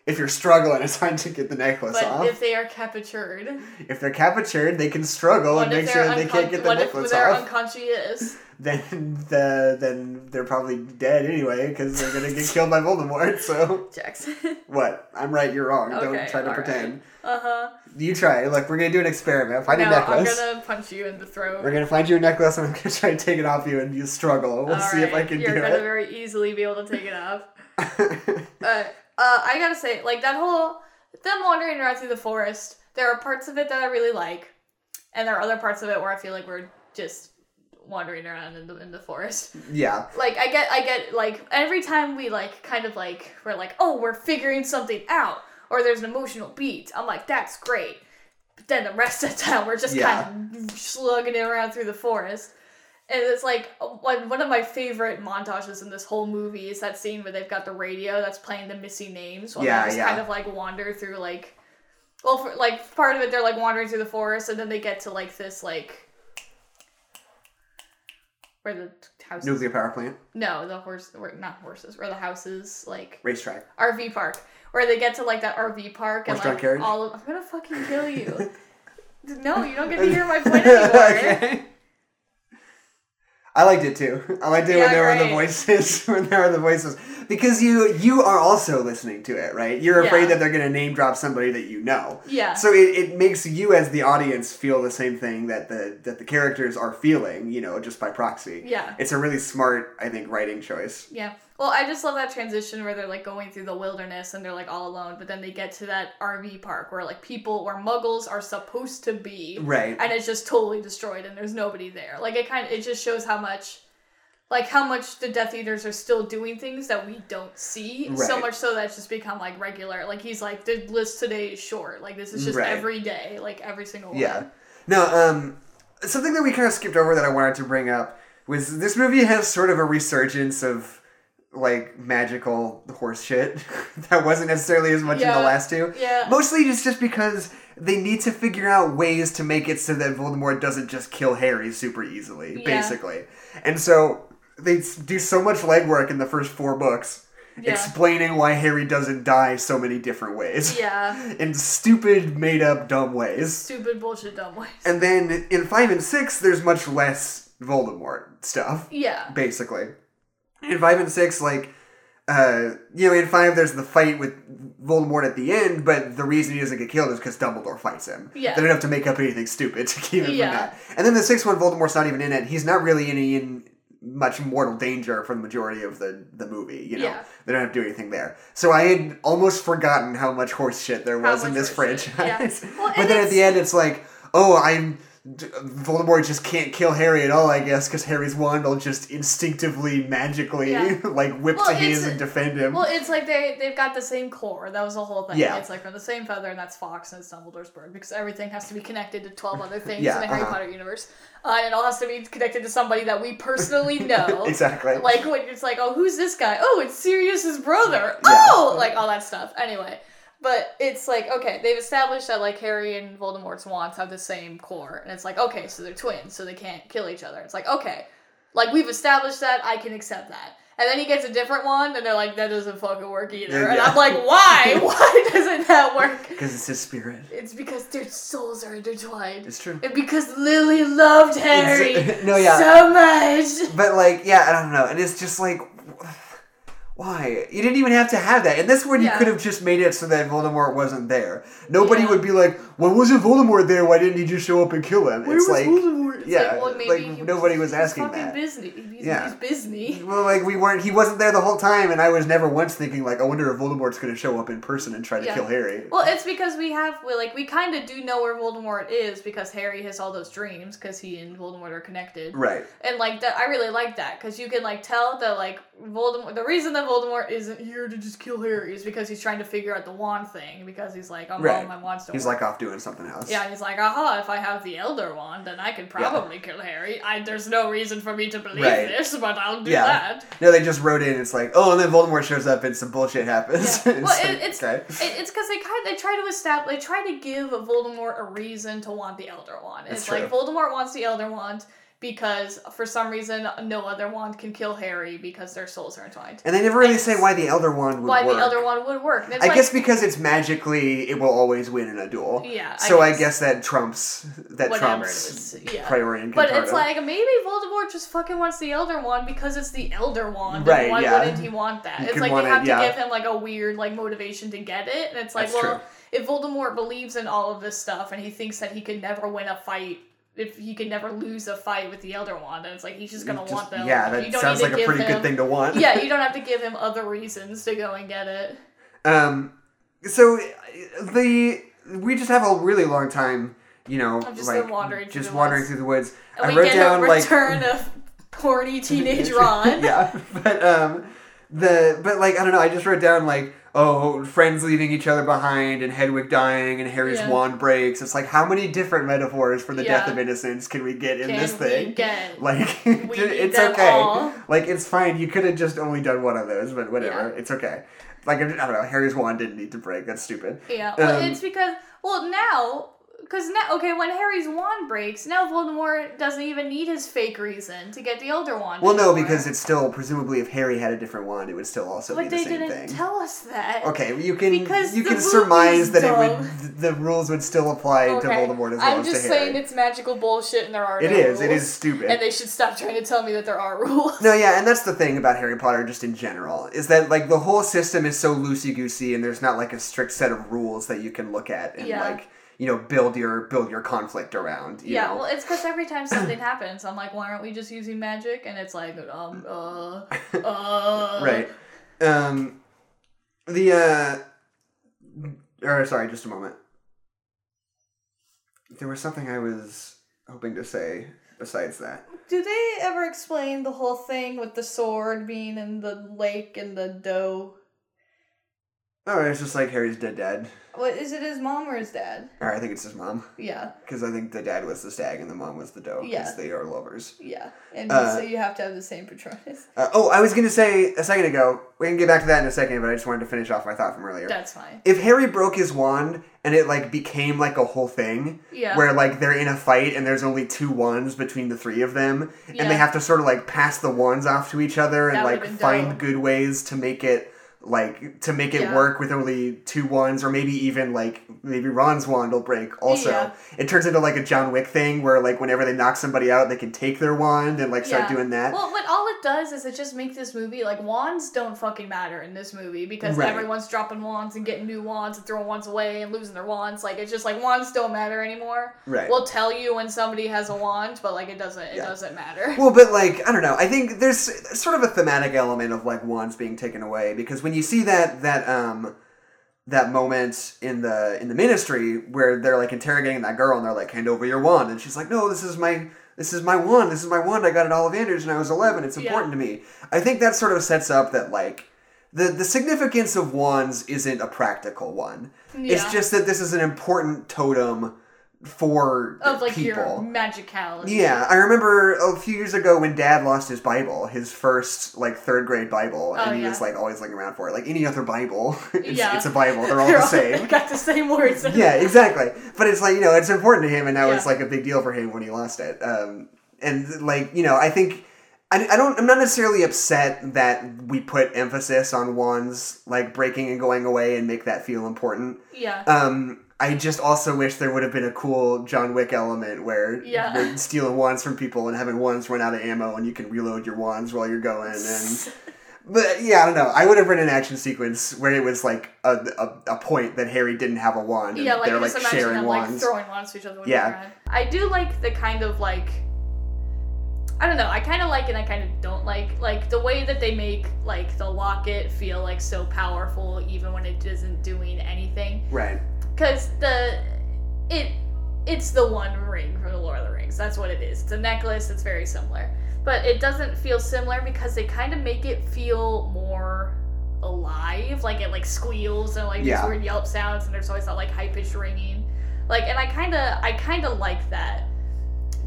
A: If you're struggling, it's hard to get the necklace
B: But
A: off.
B: if they are captured,
A: If they're captured, they can struggle
B: what
A: and make sure they can't get the necklace off.
B: what if they're
A: off.
B: unconscious?
A: then the then they're probably dead anyway because they're gonna get killed by Voldemort. So
B: Jackson.
A: what? I'm right. You're wrong.
B: Okay,
A: Don't try to pretend.
B: Uh huh.
A: You try. Look, we're gonna do an experiment. Find
B: No,
A: a necklace.
B: I'm gonna punch you in the throat.
A: We're gonna find you a necklace, and I'm gonna try to take it off you, and you struggle. We'll see if I can
B: You're
A: do
B: gonna very easily be able to take it off. But uh, I gotta say, like that whole them wandering around through the forest. There are parts of it that I really like, and there are other parts of it where I feel like we're just wandering around in the in the forest.
A: yeah.
B: Like I get, I get like every time we like kind of like we're like, oh, we're figuring something out, or there's an emotional beat. I'm like, that's great. But then the rest of the time we're just
A: Yeah.
B: kind of slugging it around through the forest. And it's like one one of my favorite montages in this whole movie is that scene where they've got the radio that's playing the missing names while
A: Yeah,
B: they just
A: yeah.
B: kind of like wander through like, well, for, like part of it they're like wandering through the forest and then they get to like this like where the houses
A: Nuclear power plant,
B: no, the horse, or not horses, or the houses, like
A: racetrack.
B: RV park, where they get to like that RV park
A: Horse-drawn
B: like
A: carriage?
B: all of. I'm gonna fucking kill you. no, you don't get to hear my point anymore.
A: okay. I liked it too. I liked it
B: Yeah,
A: when there were the voices. When there were the voices, because you you are also listening to it, right? You're afraid
B: Yeah.
A: that they're gonna name drop somebody that you know.
B: Yeah.
A: So it, it makes you as the audience feel the same thing that the that the characters are feeling, you know, just by proxy.
B: Yeah.
A: It's a really smart, I think, writing choice.
B: Yeah. Well, I just love that transition where they're like going through the wilderness and they're like all alone, but then they get to that RV park where like people, where muggles are supposed to be.
A: Right.
B: and it's just totally destroyed and there's nobody there like it kind of it just shows how much like how much the death eaters are still doing things that we don't see so much so that it's just become like regular like he's like the list today is short like this is just
A: Right.
B: every day like every single one
A: Yeah. No, um, something that we kind of skipped over that I wanted to bring up was this movie has sort of a resurgence of like magical horse shit that wasn't necessarily as much in the last two.
B: Yeah.
A: Mostly just just because they need to figure out ways to make it so that Voldemort doesn't just kill Harry super easily,
B: Yeah.
A: basically. And so they do so much legwork in the first four books.
B: Yeah.
A: Explaining why Harry doesn't die so many different ways.
B: yeah
A: In stupid, made up, dumb ways.
B: stupid bullshit dumb ways
A: And then in five and six, there's much less Voldemort stuff,
B: yeah
A: basically. In five and six, like, uh, you know, in five, there's the fight with Voldemort at the end, but the reason he doesn't get killed is because Dumbledore fights him.
B: Yeah.
A: They don't have to make up anything stupid to keep him
B: Yeah.
A: from that. And then the sixth one, Voldemort's not even in it. He's not really any in much mortal danger for the majority of the, the movie, you know.
B: Yeah.
A: They don't have to do anything there. So I had almost forgotten how much horse shit there
B: How
A: was in this
B: shit, yeah.
A: franchise.
B: Well,
A: but then at the end, it's like, oh, I'm. Voldemort just can't kill Harry at all, I guess, because Harry's wand will just instinctively, magically,
B: Yeah.
A: like whip
B: Well,
A: to his and defend him.
B: well it's like they they've got the same core that was the whole thing
A: Yeah.
B: it's like from the same feather and that's fox and it's dumbledore's bird because everything has to be connected to 12 other things
A: Yeah,
B: in the harry
A: uh-huh.
B: potter universe uh, and it all has to be connected to somebody that we personally know
A: exactly.
B: like when it's like, oh, who's this guy? Oh, it's Sirius's brother.
A: Yeah.
B: Oh, like all that stuff. Anyway, But it's like okay, they've established that like Harry and Voldemort's wands have the same core, and it's like okay, so they're twins, so they can't kill each other. It's like okay, like we've established that, I can accept that. And then he gets a different wand, and they're like, that doesn't fucking work either. And
A: Yeah.
B: I'm like, why? Why doesn't that work?
A: Because it's his spirit.
B: It's because their souls are intertwined.
A: It's true.
B: And because Lily loved Harry
A: It's- no, yeah.
B: so much.
A: But like, yeah, I don't know. And it's just like, why? You didn't even have to have that. And this one, you could have just made it so that Voldemort wasn't there. Nobody
B: Yeah.
A: would be like, "Why wasn't Voldemort there? Why didn't he just show up and kill him?" it's like,
B: Voldemort?
A: Yeah,
B: like, well,
A: like, nobody was asking
B: fucking
A: that.
B: Busy. He's,
A: Yeah.
B: he's busy.
A: well, like we weren't. He wasn't there the whole time, and I was never once thinking like, "I wonder if Voldemort's going to show up in person and try to
B: Yeah.
A: kill Harry."
B: Well, it's because we have, we like, we kind of do know where Voldemort is because Harry has all those dreams because he and Voldemort are connected.
A: Right.
B: And like that, I really like that because you can like tell that like Voldemort. The reason that Voldemort isn't here to just kill Harry is because he's trying to figure out the wand thing because he's like, oh,
A: Right.
B: my wand's don't
A: He's
B: work.
A: like off doing something else.
B: Yeah, he's like, aha, if I have the Elder Wand, then I could probably kill Harry. I, there's no reason for me to believe
A: Right.
B: this, but I'll do
A: Yeah.
B: that.
A: No, they just wrote in. It's like, oh, and then Voldemort shows up, and some bullshit happens.
B: Yeah.
A: It's
B: Well,
A: like,
B: it, it's
A: okay.
B: it, it's because they kind they try to establish they try to give Voldemort a reason to want the Elder Wand.
A: That's
B: it's like. Voldemort wants the Elder Wand because for some reason no other wand can kill Harry because their souls are entwined.
A: And they never really
B: and
A: say why the Elder Wand would
B: Why
A: work.
B: the Elder Wand would work?
A: I
B: like,
A: guess because it's magically, it will always win in a duel.
B: Yeah,
A: So I
B: guess.
A: guess, that trumps that trumps
B: it yeah.
A: priority and
B: But it's like maybe Voldemort just fucking wants the Elder Wand because it's the Elder Wand.
A: Right,
B: And why
A: yeah.
B: wouldn't he want that?
A: He
B: it's like they
A: it,
B: have to
A: yeah.
B: give him like a weird like motivation to get it. And it's like,
A: That's
B: well,
A: true.
B: if Voldemort believes in all of this stuff and he thinks that he could never win a fight, if he can never lose a fight with the Elder Wand, then it's like he's just gonna
A: Just-
B: want them.
A: Yeah, that
B: You don't
A: sounds like a pretty
B: him,
A: good thing to want.
B: yeah, you don't have to give him other reasons to go and get it.
A: Um, so the we just have a really long time, you know,
B: Of just
A: like
B: wandering through
A: just
B: the
A: wandering
B: woods.
A: through the woods.
B: And
A: I
B: we
A: wrote
B: get
A: down
B: a
A: like
B: return of horny teenage Ron.
A: yeah, but um, the but like I don't know. I just wrote down like oh, friends leaving each other behind, and Hedwig dying, and Harry's
B: Yeah.
A: wand breaks. It's like how many different metaphors for the death of innocence can we get in
B: Can
A: this thing?
B: get?
A: Like it's okay.
B: all.
A: Like it's fine. You could have just only done one of those, but whatever.
B: Yeah.
A: It's okay. Like I don't know. Harry's wand didn't need to break. That's stupid.
B: Yeah, well,
A: Um,
B: it's because well now, because now okay, when Harry's wand breaks, now Voldemort doesn't even need his fake reason to get the Elder Wand.
A: Well, no,
B: anymore.
A: because it's still presumably if Harry had a different wand, it would still also
B: but
A: be the same thing.
B: Well they
A: same
B: didn't
A: thing.
B: tell us that.
A: Okay, you can
B: Because
A: you
B: the
A: can
B: movie's
A: surmise that it would the rules would still apply to
B: Okay,
A: Voldemort as well
B: I'm
A: as
B: just
A: to Harry.
B: saying it's magical bullshit and there are
A: It
B: no
A: is. It
B: rules.
A: is stupid.
B: And they should stop trying to tell me that there are rules.
A: no, yeah, and that's the thing about Harry Potter just in general is that like the whole system is so loosey goosey, and there's not like a strict set of rules that you can look at and
B: Yeah.
A: like you know build your build your conflict around. You
B: Yeah,
A: know?
B: well, it's because every time something happens, I'm like, why aren't we just using magic? And it's like, um, uh, uh.
A: right. Um, the uh, or sorry, just a moment. There was something I was hoping to say besides that.
B: Do they ever explain the whole thing with the sword being in the lake and the doe?
A: Oh, it's just like Harry's dead dad.
B: What is it? His mom or his dad?
A: Or I think it's his mom.
B: Yeah,
A: Because I think the dad was the stag and the mom was the doe. Because
B: Yeah.
A: they are lovers.
B: yeah, and
A: Uh,
B: so you have to have the same Patronus.
A: Uh, oh, I was going to say a second ago, we can get back to that in a second, but I just wanted to finish off my thought from earlier.
B: That's fine.
A: if Harry broke his wand and it like became like a whole thing,
B: Yeah.
A: where like they're in a fight and there's only two wands between the three of them,
B: yeah.
A: and they have to sort of like pass the wands off to each other and
B: That
A: like find
B: dope.
A: good ways to make it like to make it
B: Yeah.
A: work with only two wands or maybe even like maybe Ron's wand will break also.
B: Yeah.
A: It turns into like a John Wick thing where like whenever they knock somebody out they can take their wand and like start
B: Yeah.
A: doing that.
B: Well, but all it does is it just makes this movie like wands don't fucking matter in this movie because
A: Right.
B: everyone's dropping wands and getting new wands and throwing wands away and losing their wands. Like it's just like wands don't matter anymore.
A: Right.
B: We'll tell you when somebody has a wand, but like it doesn't. It doesn't matter.
A: Well, but like I don't know. I think there's sort of a thematic element of like wands being taken away because when you see that that um that moment in the in the ministry where they're like interrogating that girl and they're like hand over your wand and she's like no this is my this is my wand this is my wand I got at Ollivanders when I was 11 it's
B: Yeah.
A: important to me. I think that sort of sets up that like the the significance of wands isn't a practical one. It's just that this is an important totem for
B: of like your
A: people.
B: magicality.
A: Yeah, I remember a few years ago when Dad lost his Bible, his first like third grade Bible, and
B: Oh,
A: he
B: yeah.
A: was like always looking around for it. Like any other Bible, it's,
B: Yeah.
A: it's a Bible. They're all the
B: They
A: same.
B: got the same words.
A: yeah, exactly. But it's like you know, it's important to him, and now
B: Yeah.
A: it's like a big deal for him when he lost it. Um, and like you know, I think. I, I don't. I'm not necessarily upset that we put emphasis on ones like breaking and going away and make that feel important.
B: Yeah.
A: Um, I just also wish there would have been a cool John Wick element where
B: Yeah.
A: you're stealing wands from people and having wands run out of ammo and you can reload your wands while you're going. And but yeah, I don't know. I would have written an action sequence where it was like a, a, a point that Harry didn't have a wand. And
B: yeah, like
A: they're like sharing
B: them
A: wands.
B: like throwing wands to each other. When
A: Yeah.
B: I do like the kind of like. I don't know. I kind of like and I kind of don't like like the way that they make like the locket feel like so powerful even when it isn't doing anything.
A: right.
B: Because the it it's the one ring from the Lord of the Rings. That's what it is. It's a necklace. It's very similar, but it doesn't feel similar because they kind of make it feel more alive. Like it like squeals and like
A: Yeah.
B: these weird yelp sounds, and there's always that like high pitched ringing. Like, and I kind of I kind of like that.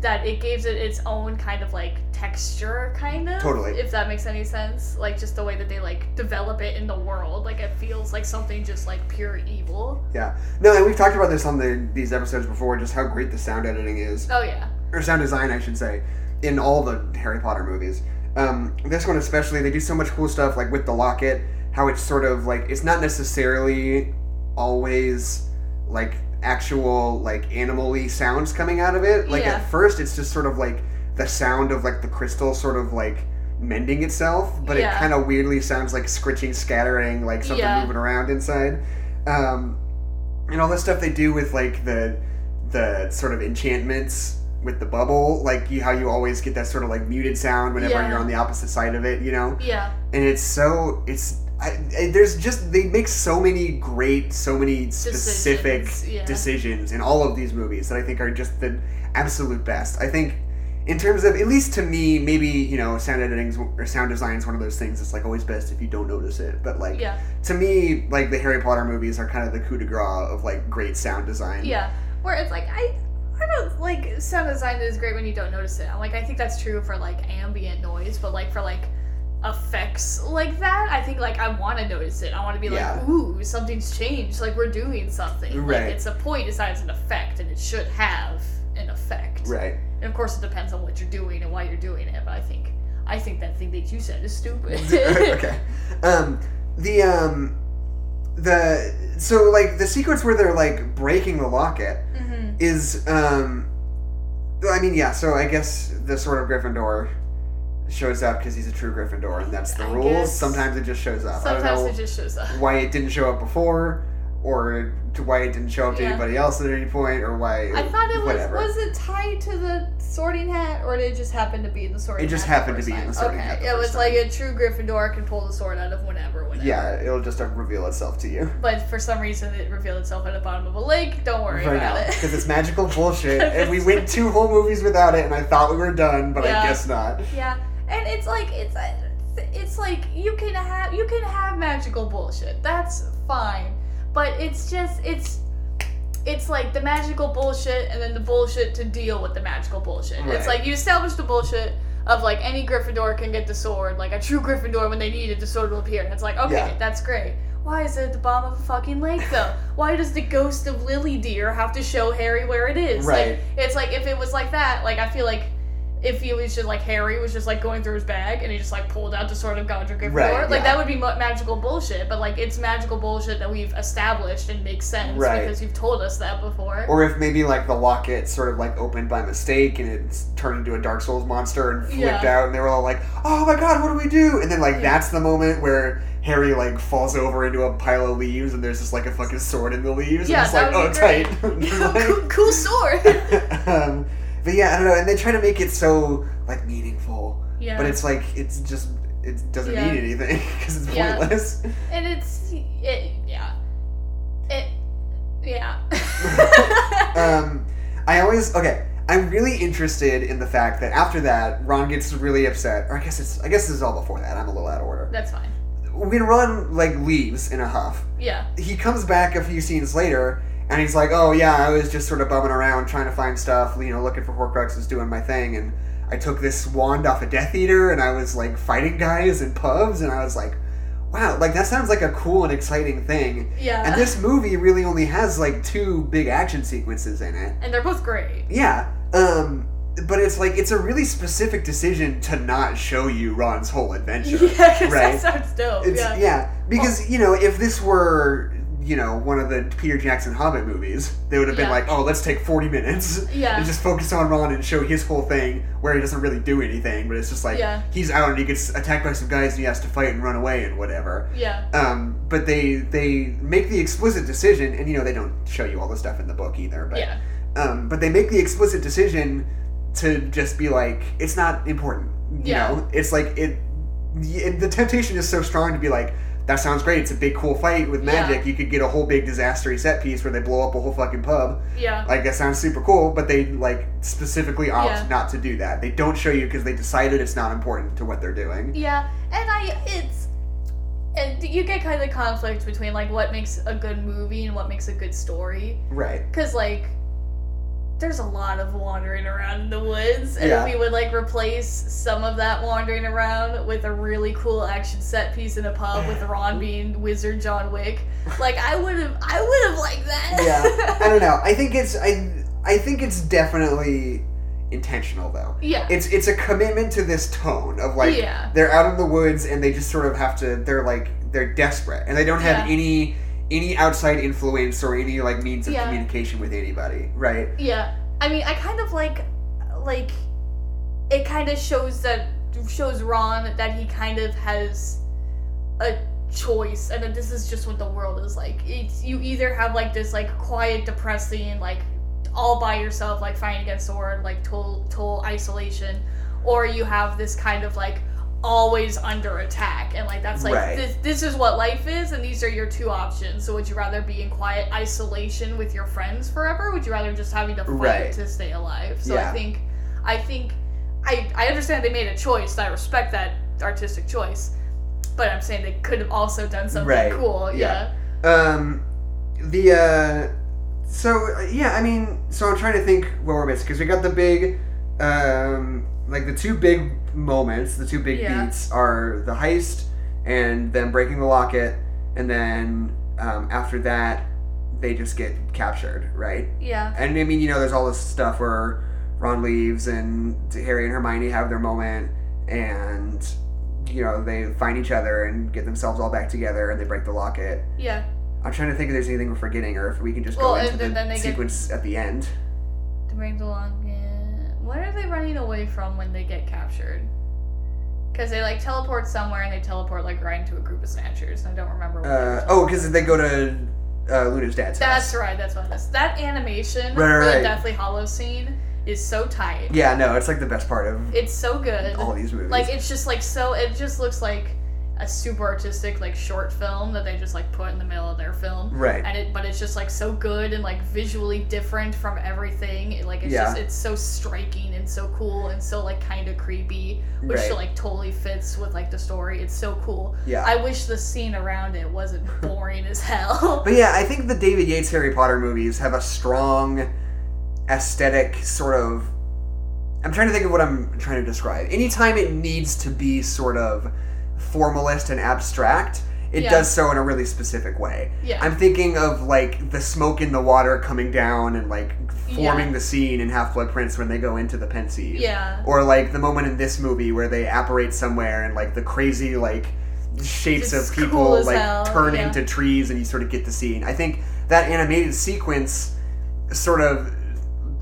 B: That it gives it its own kind of like texture, kind of.
A: Totally.
B: If that makes any sense. Like just the way that they like develop it in the world. Like it feels like something just like pure evil.
A: Yeah. No, and we've talked about this on the these episodes before, just how great the sound editing is.
B: Oh yeah.
A: or sound design, I should say, in all the Harry Potter movies. Um, this one especially, they do so much cool stuff, like with the locket, how it's sort of like it's not necessarily always like actual like animally sounds coming out of it. Like
B: Yeah.
A: at first, it's just sort of like the sound of like the crystal sort of like mending itself, but
B: Yeah.
A: it kind of weirdly sounds like scritching, scattering, like something
B: Yeah.
A: moving around inside. Um, and all the stuff they do with like the the sort of enchantments with the bubble, like you, how you always get that sort of like muted sound whenever
B: Yeah.
A: you're on the opposite side of it, you know.
B: Yeah.
A: And it's so it's I, I, there's just they make so many great, so many specific
B: Decisions, yeah.
A: decisions in all of these movies that I think are just the absolute best. I think. In terms of, at least to me, maybe you know, sound editing or sound design is one of those things that's like always best if you don't notice it. But like,
B: Yeah.
A: to me, like the Harry Potter movies are kind of the coup de grace of like great sound design.
B: Yeah. Where it's like I I don't like sound design is great when you don't notice it. I'm like I think that's true for like ambient noise, but like for like effects like that, I think like I want to notice it. I want to be like, ooh, something's changed. Like we're doing something.
A: Right.
B: Like it's a point. It's not it's an effect, and it should have an effect.
A: Right.
B: And of course, it depends on what you're doing and why you're doing it. But I think I think that thing that you said is stupid.
A: okay. Um, the um, the so like the sequence where they're like breaking the locket
B: hmm
A: is um, I mean yeah. So I guess the sword of Gryffindor shows up because he's a true Gryffindor, and that's the
B: I
A: rules.
B: guess.
A: Sometimes it just shows up. I don't
B: Sometimes
A: know
B: it just shows up.
A: why it didn't show up before, or to why it didn't show up to
B: Yeah.
A: anybody else at any point, or why.
B: I thought it was
A: whatever.
B: was it tied to the sorting hat or did it just happen to be in the sorting hat.
A: It just
B: hat?
A: happened to
B: first
A: be in
B: time?
A: the Sorting
B: okay.
A: Hat the
B: it was like a true Gryffindor can pull the sword out of whenever, whenever.
A: Yeah, it'll just uh, reveal itself to you.
B: But for some reason it revealed itself at the bottom of a lake. Don't worry
A: right
B: about
A: now
B: it.
A: because it's magical bullshit, and we went two whole movies without it, and I thought we were done, but
B: Yeah.
A: I guess not.
B: yeah, and it's like it's it's like you can have you can have magical bullshit. That's fine, but it's just it's. It's like the magical bullshit and then the bullshit to deal with the magical bullshit. It's like you establish the bullshit of like any Gryffindor can get the sword, like a true Gryffindor when they need it, the sword will appear. And it's like, okay,
A: Yeah.
B: that's great. Why is it at the bottom of a fucking lake though? Why does the ghost of Lily Deer have to show Harry where it is?
A: Right.
B: Like, it's like if it was like that, like I feel like if he was just like Harry was just like going through his bag and he just like pulled out the sword of Godric Gryffindor,
A: Right,
B: like
A: yeah.
B: that would be ma- magical bullshit. But like it's magical bullshit that we've established and makes sense
A: Right.
B: because you've told us that before.
A: Or if maybe like the locket sort of like opened by mistake and it's turned into a Dark Souls monster and flipped
B: Yeah.
A: out, and they were all like, "Oh my god, what do we do?" And then like
B: Yeah.
A: that's the moment where Harry like falls over into a pile of leaves, and there's just like a fucking sword in the leaves.
B: Yeah,
A: and it's
B: that
A: like,
B: would
A: oh,
B: be
A: tight.
B: cool, cool sword.
A: um, but yeah, I don't know. And they try to make it so like meaningful,
B: yeah.
A: but it's like it's just it doesn't
B: Yeah.
A: mean anything because it's
B: Yeah.
A: pointless.
B: and it's it yeah it yeah
A: um, I always okay. I'm really interested in the fact that after that, Ron gets really upset. Or I guess it's I guess this is all before that. I'm a little out of order.
B: that's fine
A: When Ron like leaves in a huff,
B: yeah
A: he comes back a few scenes later, And he's like, "Oh yeah, I was just sort of bumming around trying to find stuff, you know, looking for Horcruxes, doing my thing, and I took this wand off a Death Eater, and I was like fighting guys in pubs, and I was like, wow, like that sounds like a cool and exciting thing.
B: Yeah.
A: And this movie really only has like two big action sequences in it.
B: and they're both great.
A: Yeah. Um, but it's like it's a really specific decision to not show you Ron's whole adventure.
B: Yeah,
A: right.
B: that sounds dope.
A: It's
B: yeah.
A: yeah, because you know if this were you know one of the Peter Jackson Hobbit movies, they would have been
B: Yeah.
A: like, oh, let's take forty minutes
B: Yeah.
A: and just focus on Ron and show his whole thing where he doesn't really do anything, but it's just like
B: Yeah.
A: he's out and he gets attacked by some guys and he has to fight and run away and whatever.
B: Yeah.
A: Um, but they they make the explicit decision, and you know they don't show you all the stuff in the book either. But
B: Yeah.
A: um, but they make the explicit decision to just be like, it's not important. You
B: Yeah.
A: know, it's like it, it. The temptation is so strong to be like, that sounds great. It's a big, cool fight with
B: Yeah.
A: magic. You could get a whole big disastery set piece where they blow up a whole fucking pub.
B: Yeah.
A: Like that sounds super cool, but they like specifically opt
B: Yeah.
A: not to do that. They don't show you because they decided it's not important to what they're doing.
B: Yeah, and I it's and you get kind of the conflict between like what makes a good movie and what makes a good story
A: Right.
B: because like there's a lot of wandering around in the woods and
A: Yeah.
B: we would like replace some of that wandering around with a really cool action set piece in a pub with Ron being wizard John Wick like I would have I would have liked that
A: Yeah. I don't know. I think it's I I think it's definitely intentional though.
B: yeah
A: It's it's a commitment to this tone of like
B: Yeah.
A: they're out in the woods and they just sort of have to they're like they're desperate and they don't have
B: Yeah.
A: any any outside influence or any like means of
B: Yeah.
A: communication with anybody, right?
B: Yeah, I mean, I kind of like, like, it kind of shows that shows Ron that he kind of has a choice, and that this is just what the world is like. It's you either have like this like quiet, depressing, like all by yourself, like fighting against the world, like total total isolation, or you have this kind of like always under attack and like that's like
A: Right.
B: this, this is what life is and these are your two options so would you rather be in quiet isolation with your friends forever or would you rather just having to fight
A: Right.
B: to stay alive so
A: Yeah.
B: i think i think i i understand they made a choice i respect that artistic choice but i'm saying they could have also done something
A: Right.
B: cool yeah
A: Um the uh so yeah, I mean, so I'm trying to think what we're missing because we got the big um like the two big moments, the two big
B: Yeah.
A: beats are the heist and them breaking the locket and then um, after that they just get captured, right?
B: yeah
A: And I mean, you know, there's all this stuff where Ron leaves and Harry and Hermione have their moment, and you know they find each other and get themselves all back together, and they break the locket.
B: yeah
A: I'm trying to think if there's anything we're forgetting, or if we can just
B: Well,
A: go
B: and
A: into
B: then-
A: the
B: then they get-
A: sequence at the end.
B: to bring the long yeah. What are they running away from when they get captured because they like teleport somewhere and they teleport like right into a group of snatchers i don't remember what
A: Uh, oh, because they go to uh, Luna's dad's
B: That's
A: house.
B: right. That's what it is. That animation
A: Right, right,
B: for
A: right.
B: the Deathly Hallow scene is so tight.
A: Yeah, no, it's like the best part of
B: It's so good.
A: all these movies.
B: Like it's just like so. It just looks like a super artistic like short film that they just like put in the middle of their film.
A: right.
B: And it, but it's just like so good and like visually different from everything. It, like it's
A: Yeah.
B: just it's so striking and so cool and so like kind of creepy, which
A: Right.
B: like totally fits with like the story. It's so cool.
A: Yeah.
B: I wish the scene around it wasn't boring as hell.
A: But yeah, I think the David Yates Harry Potter movies have a strong aesthetic sort of. I'm trying to think of what I'm trying to describe. Anytime it needs to be sort of formalist and abstract, it
B: Yeah.
A: does so in a really specific way.
B: yeah.
A: I'm thinking of like the smoke in the water coming down and like forming
B: Yeah.
A: the scene in Half Blood Prince when they go into the Pensieve.
B: yeah.
A: Or like the moment in this movie where they apparate somewhere and like the crazy like shapes
B: It's
A: of people
B: as
A: like
B: hell,
A: turn
B: yeah.
A: into trees and you sort of get the scene. I think that animated sequence sort of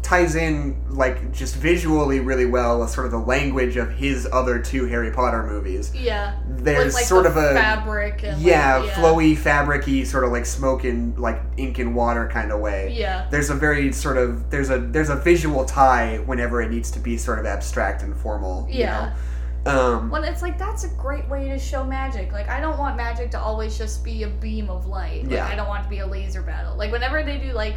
A: ties in like just visually really well with sort of the language of his other two Harry Potter movies.
B: Yeah.
A: There's
B: like,
A: sort
B: the
A: of a
B: fabric and
A: yeah,
B: like, yeah,
A: flowy, fabricy, sort of like smoke and like ink and water kind of way.
B: Yeah.
A: There's a very sort of there's a there's a visual tie whenever it needs to be sort of abstract and formal. you
B: Yeah.
A: know? Um,
B: Well, it's like that's a great way to show magic. Like I don't want magic to always just be a beam of light. Like
A: Yeah.
B: I don't want it to be a laser battle. Like whenever they do like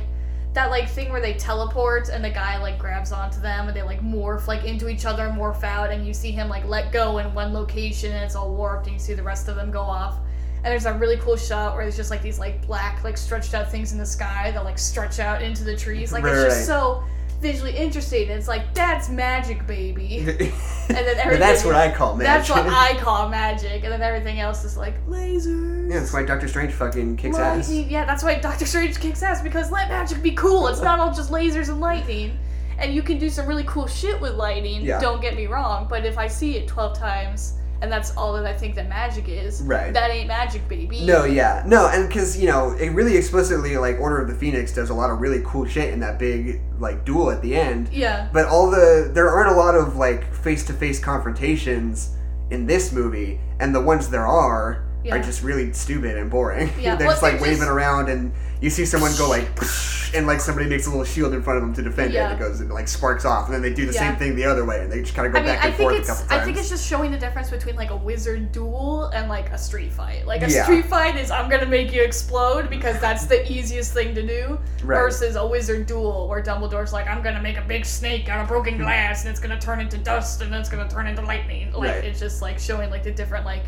B: that like thing where they teleport and the guy like grabs onto them and they like morph like into each other, and morph out, and you see him like let go in one location and it's all warped and you see the rest of them go off. And there's a really cool shot where there's just like these like black like stretched out things in the sky that like stretch out into the trees. Like it's
A: Right.
B: just so visually interesting. And it's like that's magic, baby. And then everything.
A: that's what I call magic.
B: That's what I call magic, and then everything else is like lasers.
A: yeah, that's why Doctor Strange fucking kicks ass.
B: Yeah, that's why Doctor Strange kicks ass because let magic be cool. It's not all just lasers and lightning. And you can do some really cool shit with lightning.
A: Yeah.
B: Don't get me wrong, but if I see it twelve times and that's all that I think that magic is,
A: Right.
B: that ain't magic, baby.
A: No, yeah, no, and because you know, it really explicitly like Order of the Phoenix does a lot of really cool shit in that big like duel at the end.
B: Yeah.
A: But all the there aren't a lot of like face to face confrontations in this movie, and the ones there are
B: Yeah.
A: are just really stupid and boring.
B: Yeah,
A: they're
B: well,
A: just like
B: they're
A: waving
B: just-
A: around, and you see someone go like, and like somebody makes a little shield in front of them to defend it, and it goes and like sparks off, and then they do the
B: Yeah.
A: same thing the other way, and they just kind of go
B: I mean,
A: back and forth a couple times.
B: I think it's just showing the difference between like a wizard duel and like a street fight. Like a
A: Yeah.
B: street fight is I'm gonna make you explode because that's the easiest thing to do,
A: Right.
B: versus a wizard duel where Dumbledore's like I'm gonna make a big snake out of broken glass and it's gonna turn into dust and then it's gonna turn into lightning. Like
A: Right.
B: it's just like showing like the different like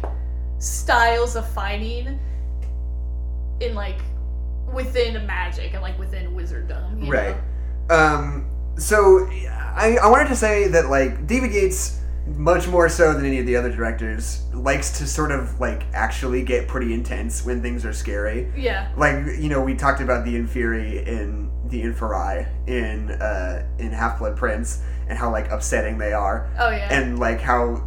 B: styles of fighting in like within magic and like within wizarddom. You
A: Right.
B: Know?
A: Um, so I, I wanted to say that like David Yates, much more so than any of the other directors, likes to sort of like actually get pretty intense when things are scary.
B: Yeah.
A: Like you know, we talked about the Inferi in the Inferi in uh, in Half Blood Prince and how like upsetting they are,
B: Oh yeah.
A: and like how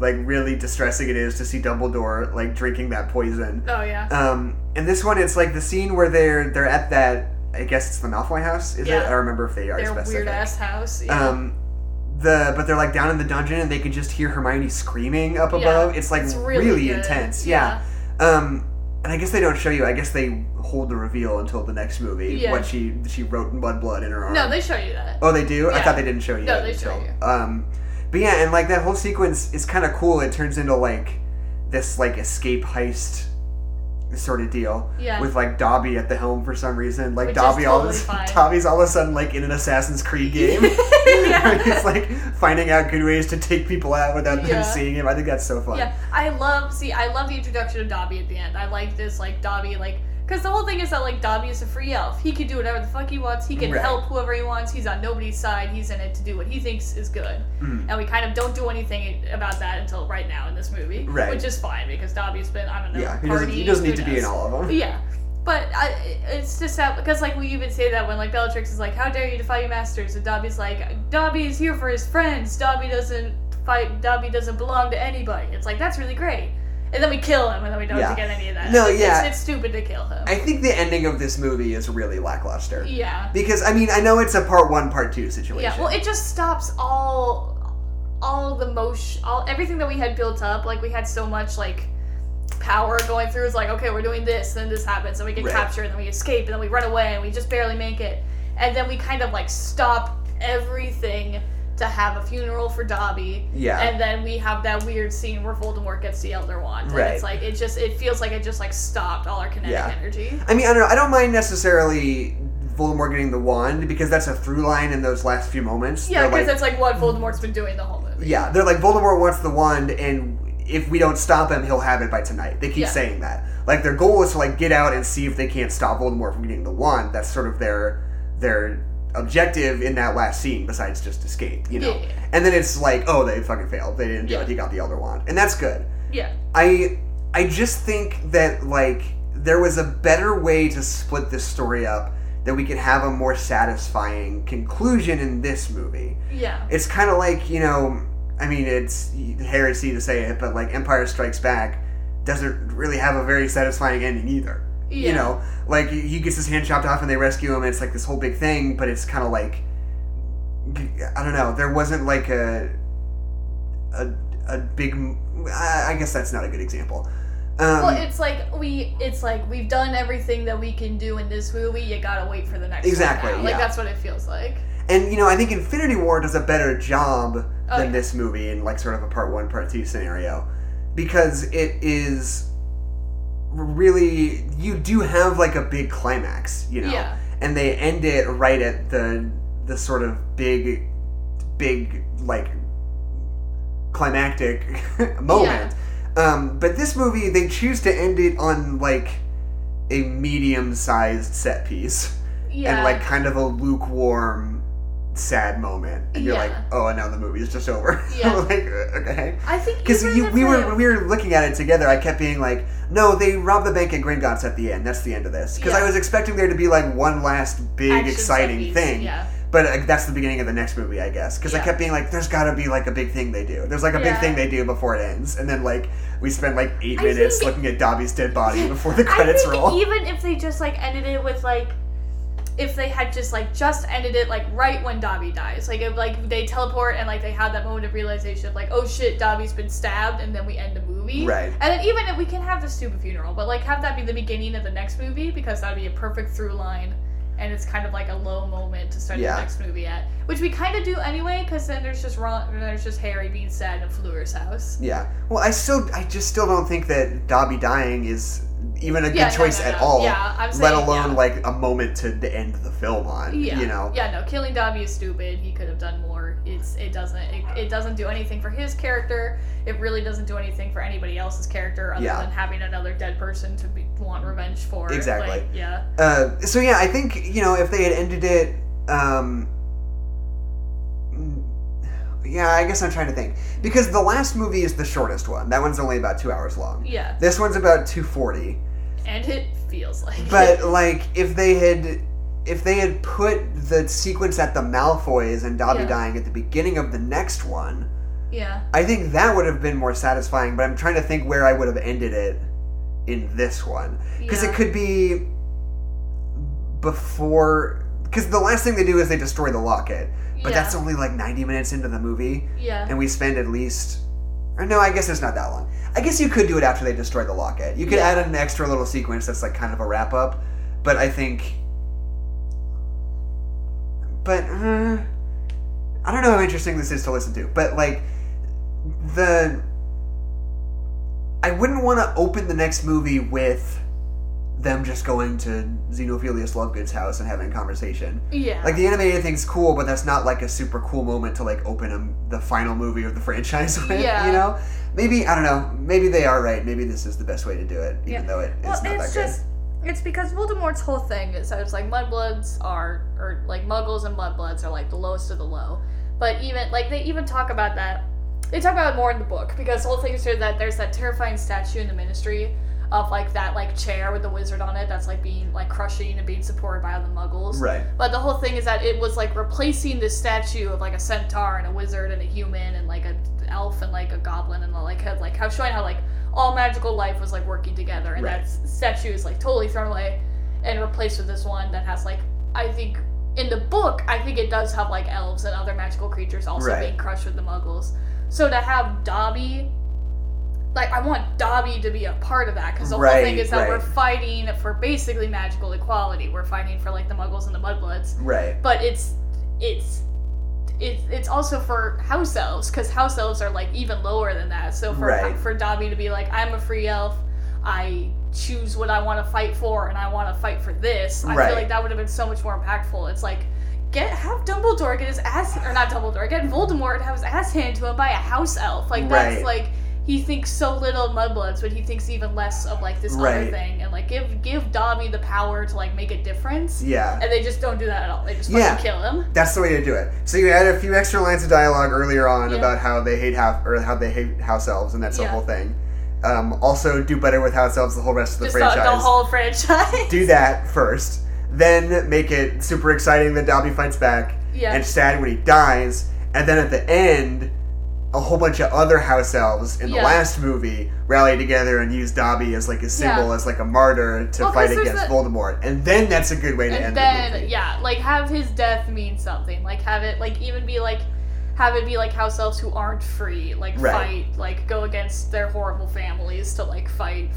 A: like really distressing it is to see Dumbledore like drinking that poison.
B: oh yeah.
A: Um, and this one, it's like the scene where they're they're at that. I guess it's the Malfoy house. Is it? I don't remember if they are
B: Their weird ass house. Yeah.
A: Um, the but they're like down in the dungeon and they can just hear Hermione screaming up
B: Yeah,
A: above. It's like
B: it's
A: really,
B: really
A: intense. Yeah. Um, and I guess they don't show you. I guess they hold the reveal until the next movie.
B: Yeah.
A: What she she wrote in blood blood in her arm.
B: No, they show you that.
A: Oh, they do. I thought they didn't show you.
B: No,
A: that
B: they show you.
A: Um, but yeah, and like that whole sequence is kind of cool. It turns into like this like escape heist sort of deal
B: Yeah.
A: with like Dobby at the helm for some reason. Like
B: Which
A: Dobby all of a. Dobby's all of a sudden like in an Assassin's Creed game.
B: Yeah.
A: He's like finding out good ways to take people out without
B: Yeah.
A: them seeing him. I think that's so fun.
B: Yeah, I love. See, I love the introduction of Dobby at the end. I like this, like Dobby, like because the whole thing is that like Dobby is a free elf. He can do whatever the fuck he wants. He can
A: Right.
B: help whoever he wants. He's on nobody's side. He's in it to do what he thinks is good.
A: Mhm.
B: And we kind of don't do anything about that until right now in this movie,
A: Right.
B: which is fine because Dobby's been I don't know.
A: Yeah, he doesn't, he doesn't need to be in all of them.
B: Yeah. But I, it's just that because like we even say that when like Bellatrix is like, "How dare you defy your masters?" and Dobby's like, "Dobby is here for his friends. Dobby doesn't fight. Dobby doesn't belong to anybody." It's like that's really great. And then we kill him, and then we don't
A: Yeah.
B: get any of that.
A: No,
B: Like,
A: yeah.
B: it's, it's stupid to kill him.
A: I think the ending of this movie is really lackluster.
B: yeah,
A: Because I mean, I know it's a part one, part two situation.
B: yeah. Well, it just stops all, all the motion, all everything that we had built up. Like we had so much like power going through. It's like, okay, we're doing this, then this happens, and we get
A: Right.
B: captured, and then we escape, and then we run away, and we just barely make it. And then we kind of like stop everything to have a funeral for Dobby.
A: Yeah.
B: And then we have that weird scene where Voldemort gets the Elder Wand. And
A: Right.
B: it's like it just it feels like it just like stopped all our kinetic
A: Yeah.
B: energy.
A: I mean, I don't know. I don't mind necessarily Voldemort getting the wand because that's a through line in those last few moments.
B: Yeah, because
A: like,
B: that's like what Voldemort's been doing the whole movie.
A: yeah, they're like Voldemort wants the wand, and if we don't stop him, he'll have it by tonight. They keep
B: Yeah.
A: saying that. Like their goal is to like get out and see if they can't stop Voldemort from getting the wand. That's sort of their their objective in that last scene, besides just escape. You know.
B: Yeah, yeah.
A: And then it's like, oh, they fucking failed. They didn't do
B: Yeah.
A: it. He got the Elder Wand, and that's good.
B: Yeah.
A: I I just think that like there was a better way to split this story up that we could have a more satisfying conclusion in this movie.
B: Yeah.
A: It's kind of like, you know, I mean, it's heresy to say it, but like Empire Strikes Back doesn't really have a very satisfying ending either.
B: Yeah.
A: You know, like he gets his hand chopped off and they rescue him. And it's like this whole big thing, but it's kind of like I don't know. There wasn't like a a a big. I I guess that's not a good example. Um,
B: Well, it's like we, it's like we've done everything that we can do in this movie. You gotta wait for the next. one
A: Exactly.
B: Like that's what it feels like.
A: and you know, I think Infinity War does a better job
B: Oh,
A: than
B: yeah.
A: this movie in like sort of a part one, part two scenario, because it is really you do have like a big climax, you know,
B: Yeah.
A: and they end it right at the the sort of big, big like climactic moment. Um, but this movie, they choose to end it on like a medium-sized set piece
B: Yeah.
A: and like kind of a lukewarm, sad moment, and you're like, oh, and now the movie is just over.
B: Yeah.
A: like uh, okay.
B: I think
A: Because we were when we were looking at it together, I kept being like, "No, they rob the bank at Gringotts at the end. That's the end of this." Because I was expecting there to be like one last big
B: action
A: exciting thing,
B: Yeah.
A: but uh, that's the beginning of the next movie, I guess. Because I kept being like, "There's got to be like a big thing they do. There's like a big thing they do before it ends." And then like we spent like eight
B: I
A: minutes
B: think-
A: looking at Dobby's dead body before the credits roll.
B: even if they just like ended it with like if they had just like just ended it like right when Dobby dies. Like if like they teleport and like they have that moment of realization of like, oh shit, Dobby's been stabbed and then we end the movie.
A: Right.
B: And then even if we can have the stupid funeral, but like have that be the beginning of the next movie because that'd be a perfect through line and it's kind of like a low moment to start
A: Yeah.
B: the next movie at. Which we kind of do anyway, because then there's just Ron, there's just Harry being sad in Fleur's house.
A: Yeah. Well, I still, I just still don't think that Dobby dying is even a good
B: Yeah, no,
A: choice
B: no,
A: at
B: no.
A: all.
B: Yeah, I'm
A: let
B: saying,
A: alone
B: yeah.
A: like a moment to to end the film on.
B: Yeah.
A: You know.
B: Yeah, no, killing Dobby is stupid. He could have done more. It's it doesn't it, it doesn't do anything for his character. It really doesn't do anything for anybody else's character other
A: Yeah.
B: than having another dead person to be, want revenge for.
A: Exactly.
B: Like, yeah.
A: Uh, so yeah, I think you know if they had ended it, um, yeah, I guess I'm trying to think because the last movie is the shortest one. That one's only about two hours long.
B: Yeah.
A: This one's about two forty.
B: And it feels like
A: But like, if they had, if they had put the sequence at the Malfoys and Dobby
B: Yeah.
A: dying at the beginning of the next one,
B: Yeah.
A: I think that would have been more satisfying. But I'm trying to think where I would have ended it in this one because
B: yeah.
A: it could be before. Because the last thing they do is they destroy the locket, but
B: yeah.
A: that's only like 90 minutes into the movie,
B: Yeah.
A: and we spend at least. Or no, I guess it's not that long. I guess you could do it after they destroy the locket. You could add an extra little sequence that's like kind of a wrap up, but I think. But uh, I don't know how interesting this is to listen to, but like the. I wouldn't want to open the next movie with them just going to Xenophilius Lovegood's house and having a conversation.
B: Yeah.
A: Like the animated thing's cool, but that's not like a super cool moment to like open a, the final movie of the franchise with.
B: Yeah.
A: You know, maybe I don't know. Maybe they are right. Maybe this is the best way to do it, even
B: Yeah.
A: though it, it's
B: well,
A: not
B: it's
A: that
B: just it's because Voldemort's whole thing is that it's like mudbloods are or like muggles and mudbloods are like the lowest of the low. But even like they even talk about that they talk about it more in the book because the whole thing is here that there's that terrifying statue in the ministry of like that like chair with the wizard on it that's like being like crushing and being supported by other muggles.
A: Right.
B: But the whole thing is that it was like replacing this statue of like a centaur and a wizard and a human and like a elf and like a goblin and like had like how showing how like all magical life was like working together and
A: Right.
B: that statue is like totally thrown away and replaced with this one that has like I think in the book I think it does have like elves and other magical creatures also
A: Right.
B: being crushed with the muggles. So to have Dobby like I want Dobby to be a part of that because the whole thing is that we're fighting for basically magical equality. We're fighting for like the Muggles and the Mudbloods,
A: Right.
B: but it's it's it's it's also for house elves because house elves are like even lower than that. So for
A: Right.
B: for Dobby to be like, I'm a free elf, I choose what I want to fight for, and I want to fight for this. I
A: Right.
B: feel like that would have been so much more impactful. It's like. Get have Dumbledore get his ass or not Dumbledore get Voldemort have his ass handed to him by a house elf like that's
A: Right.
B: like he thinks so little of mudbloods but he thinks even less of like this other thing and like give give Dobby the power to like make a difference
A: Yeah.
B: and they just don't do that at all. They just fucking
A: Yeah.
B: kill him.
A: That's the way to do it. So you add a few extra lines of dialogue earlier on
B: Yeah.
A: about how they hate half or how they hate house elves, and that's the whole thing. Um, also, do better with house elves the whole rest of the
B: Just the,
A: franchise.
B: the whole franchise.
A: do that first, then make it super exciting that Dobby fights back,
B: Yeah.
A: and sad when he dies, and then at the end, a whole bunch of other house elves in the last movie rally together and use Dobby as like a symbol,
B: Yeah.
A: as like a martyr to
B: Well,
A: fight against
B: the-
A: Voldemort, and then that's a good way to
B: and
A: end
B: then
A: the movie.
B: yeah, like have his death mean something. Like have it like even be like have it be like house elves who aren't free, like
A: Right.
B: fight, like go against their horrible families to like fight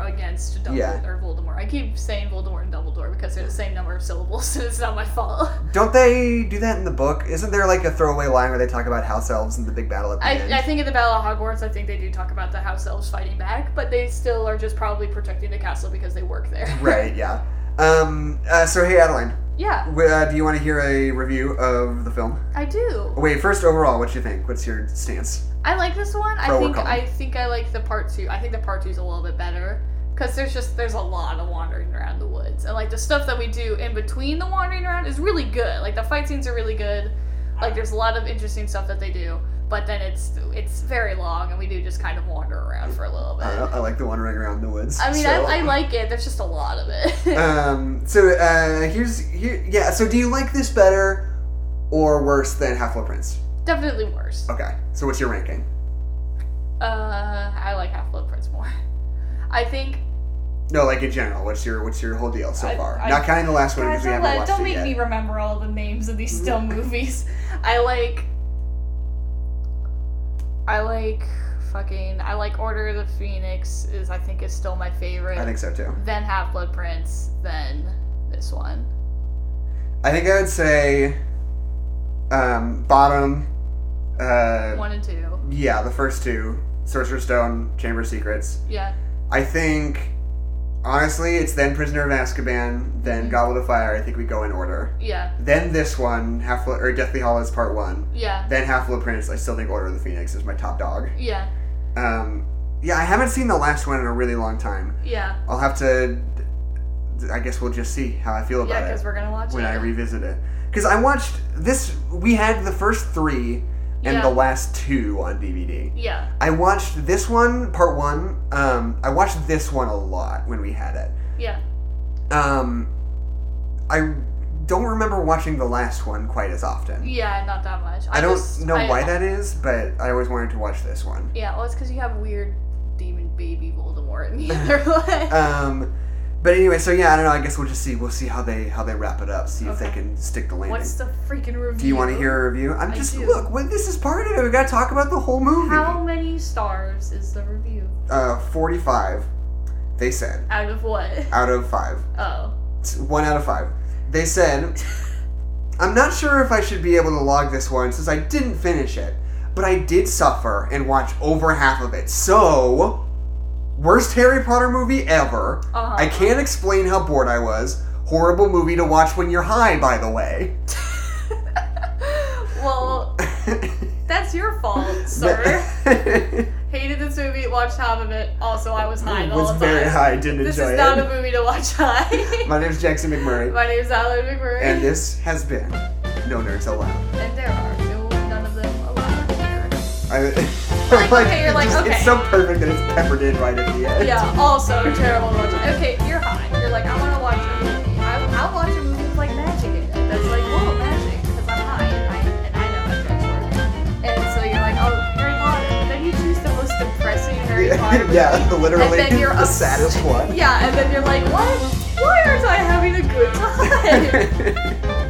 B: against Dumbledore
A: Yeah.
B: or Voldemort. I keep saying Voldemort and Dumbledore because they're the same number of syllables, and it's not my fault.
A: Don't they do that in the book? Isn't there like a throwaway line where they talk about house elves and the big battle at the end?
B: I, I think in the Battle of Hogwarts, I think they do talk about the house elves fighting back, but they still are just probably protecting the castle because they work there.
A: right, yeah. Um, uh, so hey, Adeline,
B: yeah,
A: uh, do you want to hear a review of the film?
B: I do.
A: Wait, first overall, what you think? What's your stance?
B: I like this one. I
A: Pro or
B: think? I think I like the part two. I think the part two is a little bit better because there's just there's a lot of wandering around the woods and like the stuff that we do in between the wandering around is really good. Like the fight scenes are really good. Like there's a lot of interesting stuff that they do, but then it's it's very long and we do just kind of wander around for a little bit.
A: I, I like the wandering around the woods.
B: I mean,
A: so-
B: I, I like it. There's just a lot of it.
A: um. So uh, here's here. Yeah. So do you like this better or worse than Half Blood Prince?
B: Definitely worse.
A: Okay. So what's your ranking?
B: Uh, I like Half Blood Prince more. I think
A: No, like in general. What's your what's your whole deal so
B: I-
A: far?
B: I-
A: Not counting the last one because we
B: don't,
A: haven't watched
B: don't
A: it
B: make
A: yet.
B: me remember all the names of these still movies. I like. I like fucking. I like Order of the Phoenix is I think is still my favorite.
A: I think so too.
B: Then Half Blood Prince. Then this one.
A: I think I would say um, bottom. Uh,
B: One and two.
A: yeah, the first two, Sorcerer's Stone, Chamber of Secrets.
B: Yeah.
A: I think, honestly, it's then Prisoner of Azkaban, then
B: Mhm.
A: Goblet of Fire. I think we go in order.
B: Yeah.
A: Then this one, Half or Deathly Hallows Part One.
B: Yeah.
A: Then Half Blood Prince. I still think Order of the Phoenix is my top dog.
B: Yeah.
A: Um, yeah, I haven't seen the last one in a really long time.
B: Yeah.
A: I'll have to. I guess we'll just see how I feel
B: Yeah.
A: about it.
B: Because we're gonna watch it
A: when
B: it.
A: I revisit it. Because I watched this, we had the first three and
B: Yeah.
A: the last two on DVD.
B: yeah.
A: I watched this one, part one. Um, I watched this one a lot when we had it.
B: Yeah.
A: Um, I don't remember watching the last one quite as often.
B: Yeah. Not that much.
A: I, don't
B: just-
A: know
B: I-
A: why that is, but I always wanted to watch this one.
B: Yeah. Well, it's because you have weird demon baby Voldemort in the other one.
A: Um, but anyway, so yeah, I don't know. I guess we'll just see. We'll see how they how they wrap it up. See if they
B: Okay.
A: can stick the landing.
B: What's the freaking review?
A: Do you want to hear a review? I'm
B: I
A: just
B: do.
A: look. Well, this is part of it. We got to talk about the whole movie.
B: How many stars is the review?
A: Uh, 45. They said
B: Out of what?
A: out of five.
B: Oh.
A: It's one out of five. They said, I'm not sure if I should be able to log this one since I didn't finish it, but I did suffer and watch over half of it. So, worst Harry Potter movie ever.
B: Uh-huh.
A: I can't explain how bored I was. Horrible movie to watch when you're high, by the way.
B: well, that's your fault, sir. Hated this movie, watched half of it. Also, I was high the
A: was
B: whole
A: very
B: time.
A: high, didn't
B: This
A: enjoy it.
B: This is not a movie to watch high.
A: My name's Jackson McMurray,
B: My name is Alan McMurray.
A: and this has been No Nerds Allowed.
B: And there are no, none of them allowed here.
A: I,
B: like, like okay, you're like,
A: just,
B: okay.
A: It's so perfect that it's peppered in right at the end.
B: Yeah, also terrible runtime. Okay, you're high. You're like, I want to watch a movie. I, I'll watch a movie with like magic in it. That's like, whoa, magic, because I'm high and I, and I know magic work. And so you're like, oh, Harry Potter. But then you choose the most depressing Harry Potter movie.
A: yeah, literally
B: and then you're
A: the
B: obs-
A: saddest one.
B: Yeah, and then you're like, what? Why aren't I having a good time?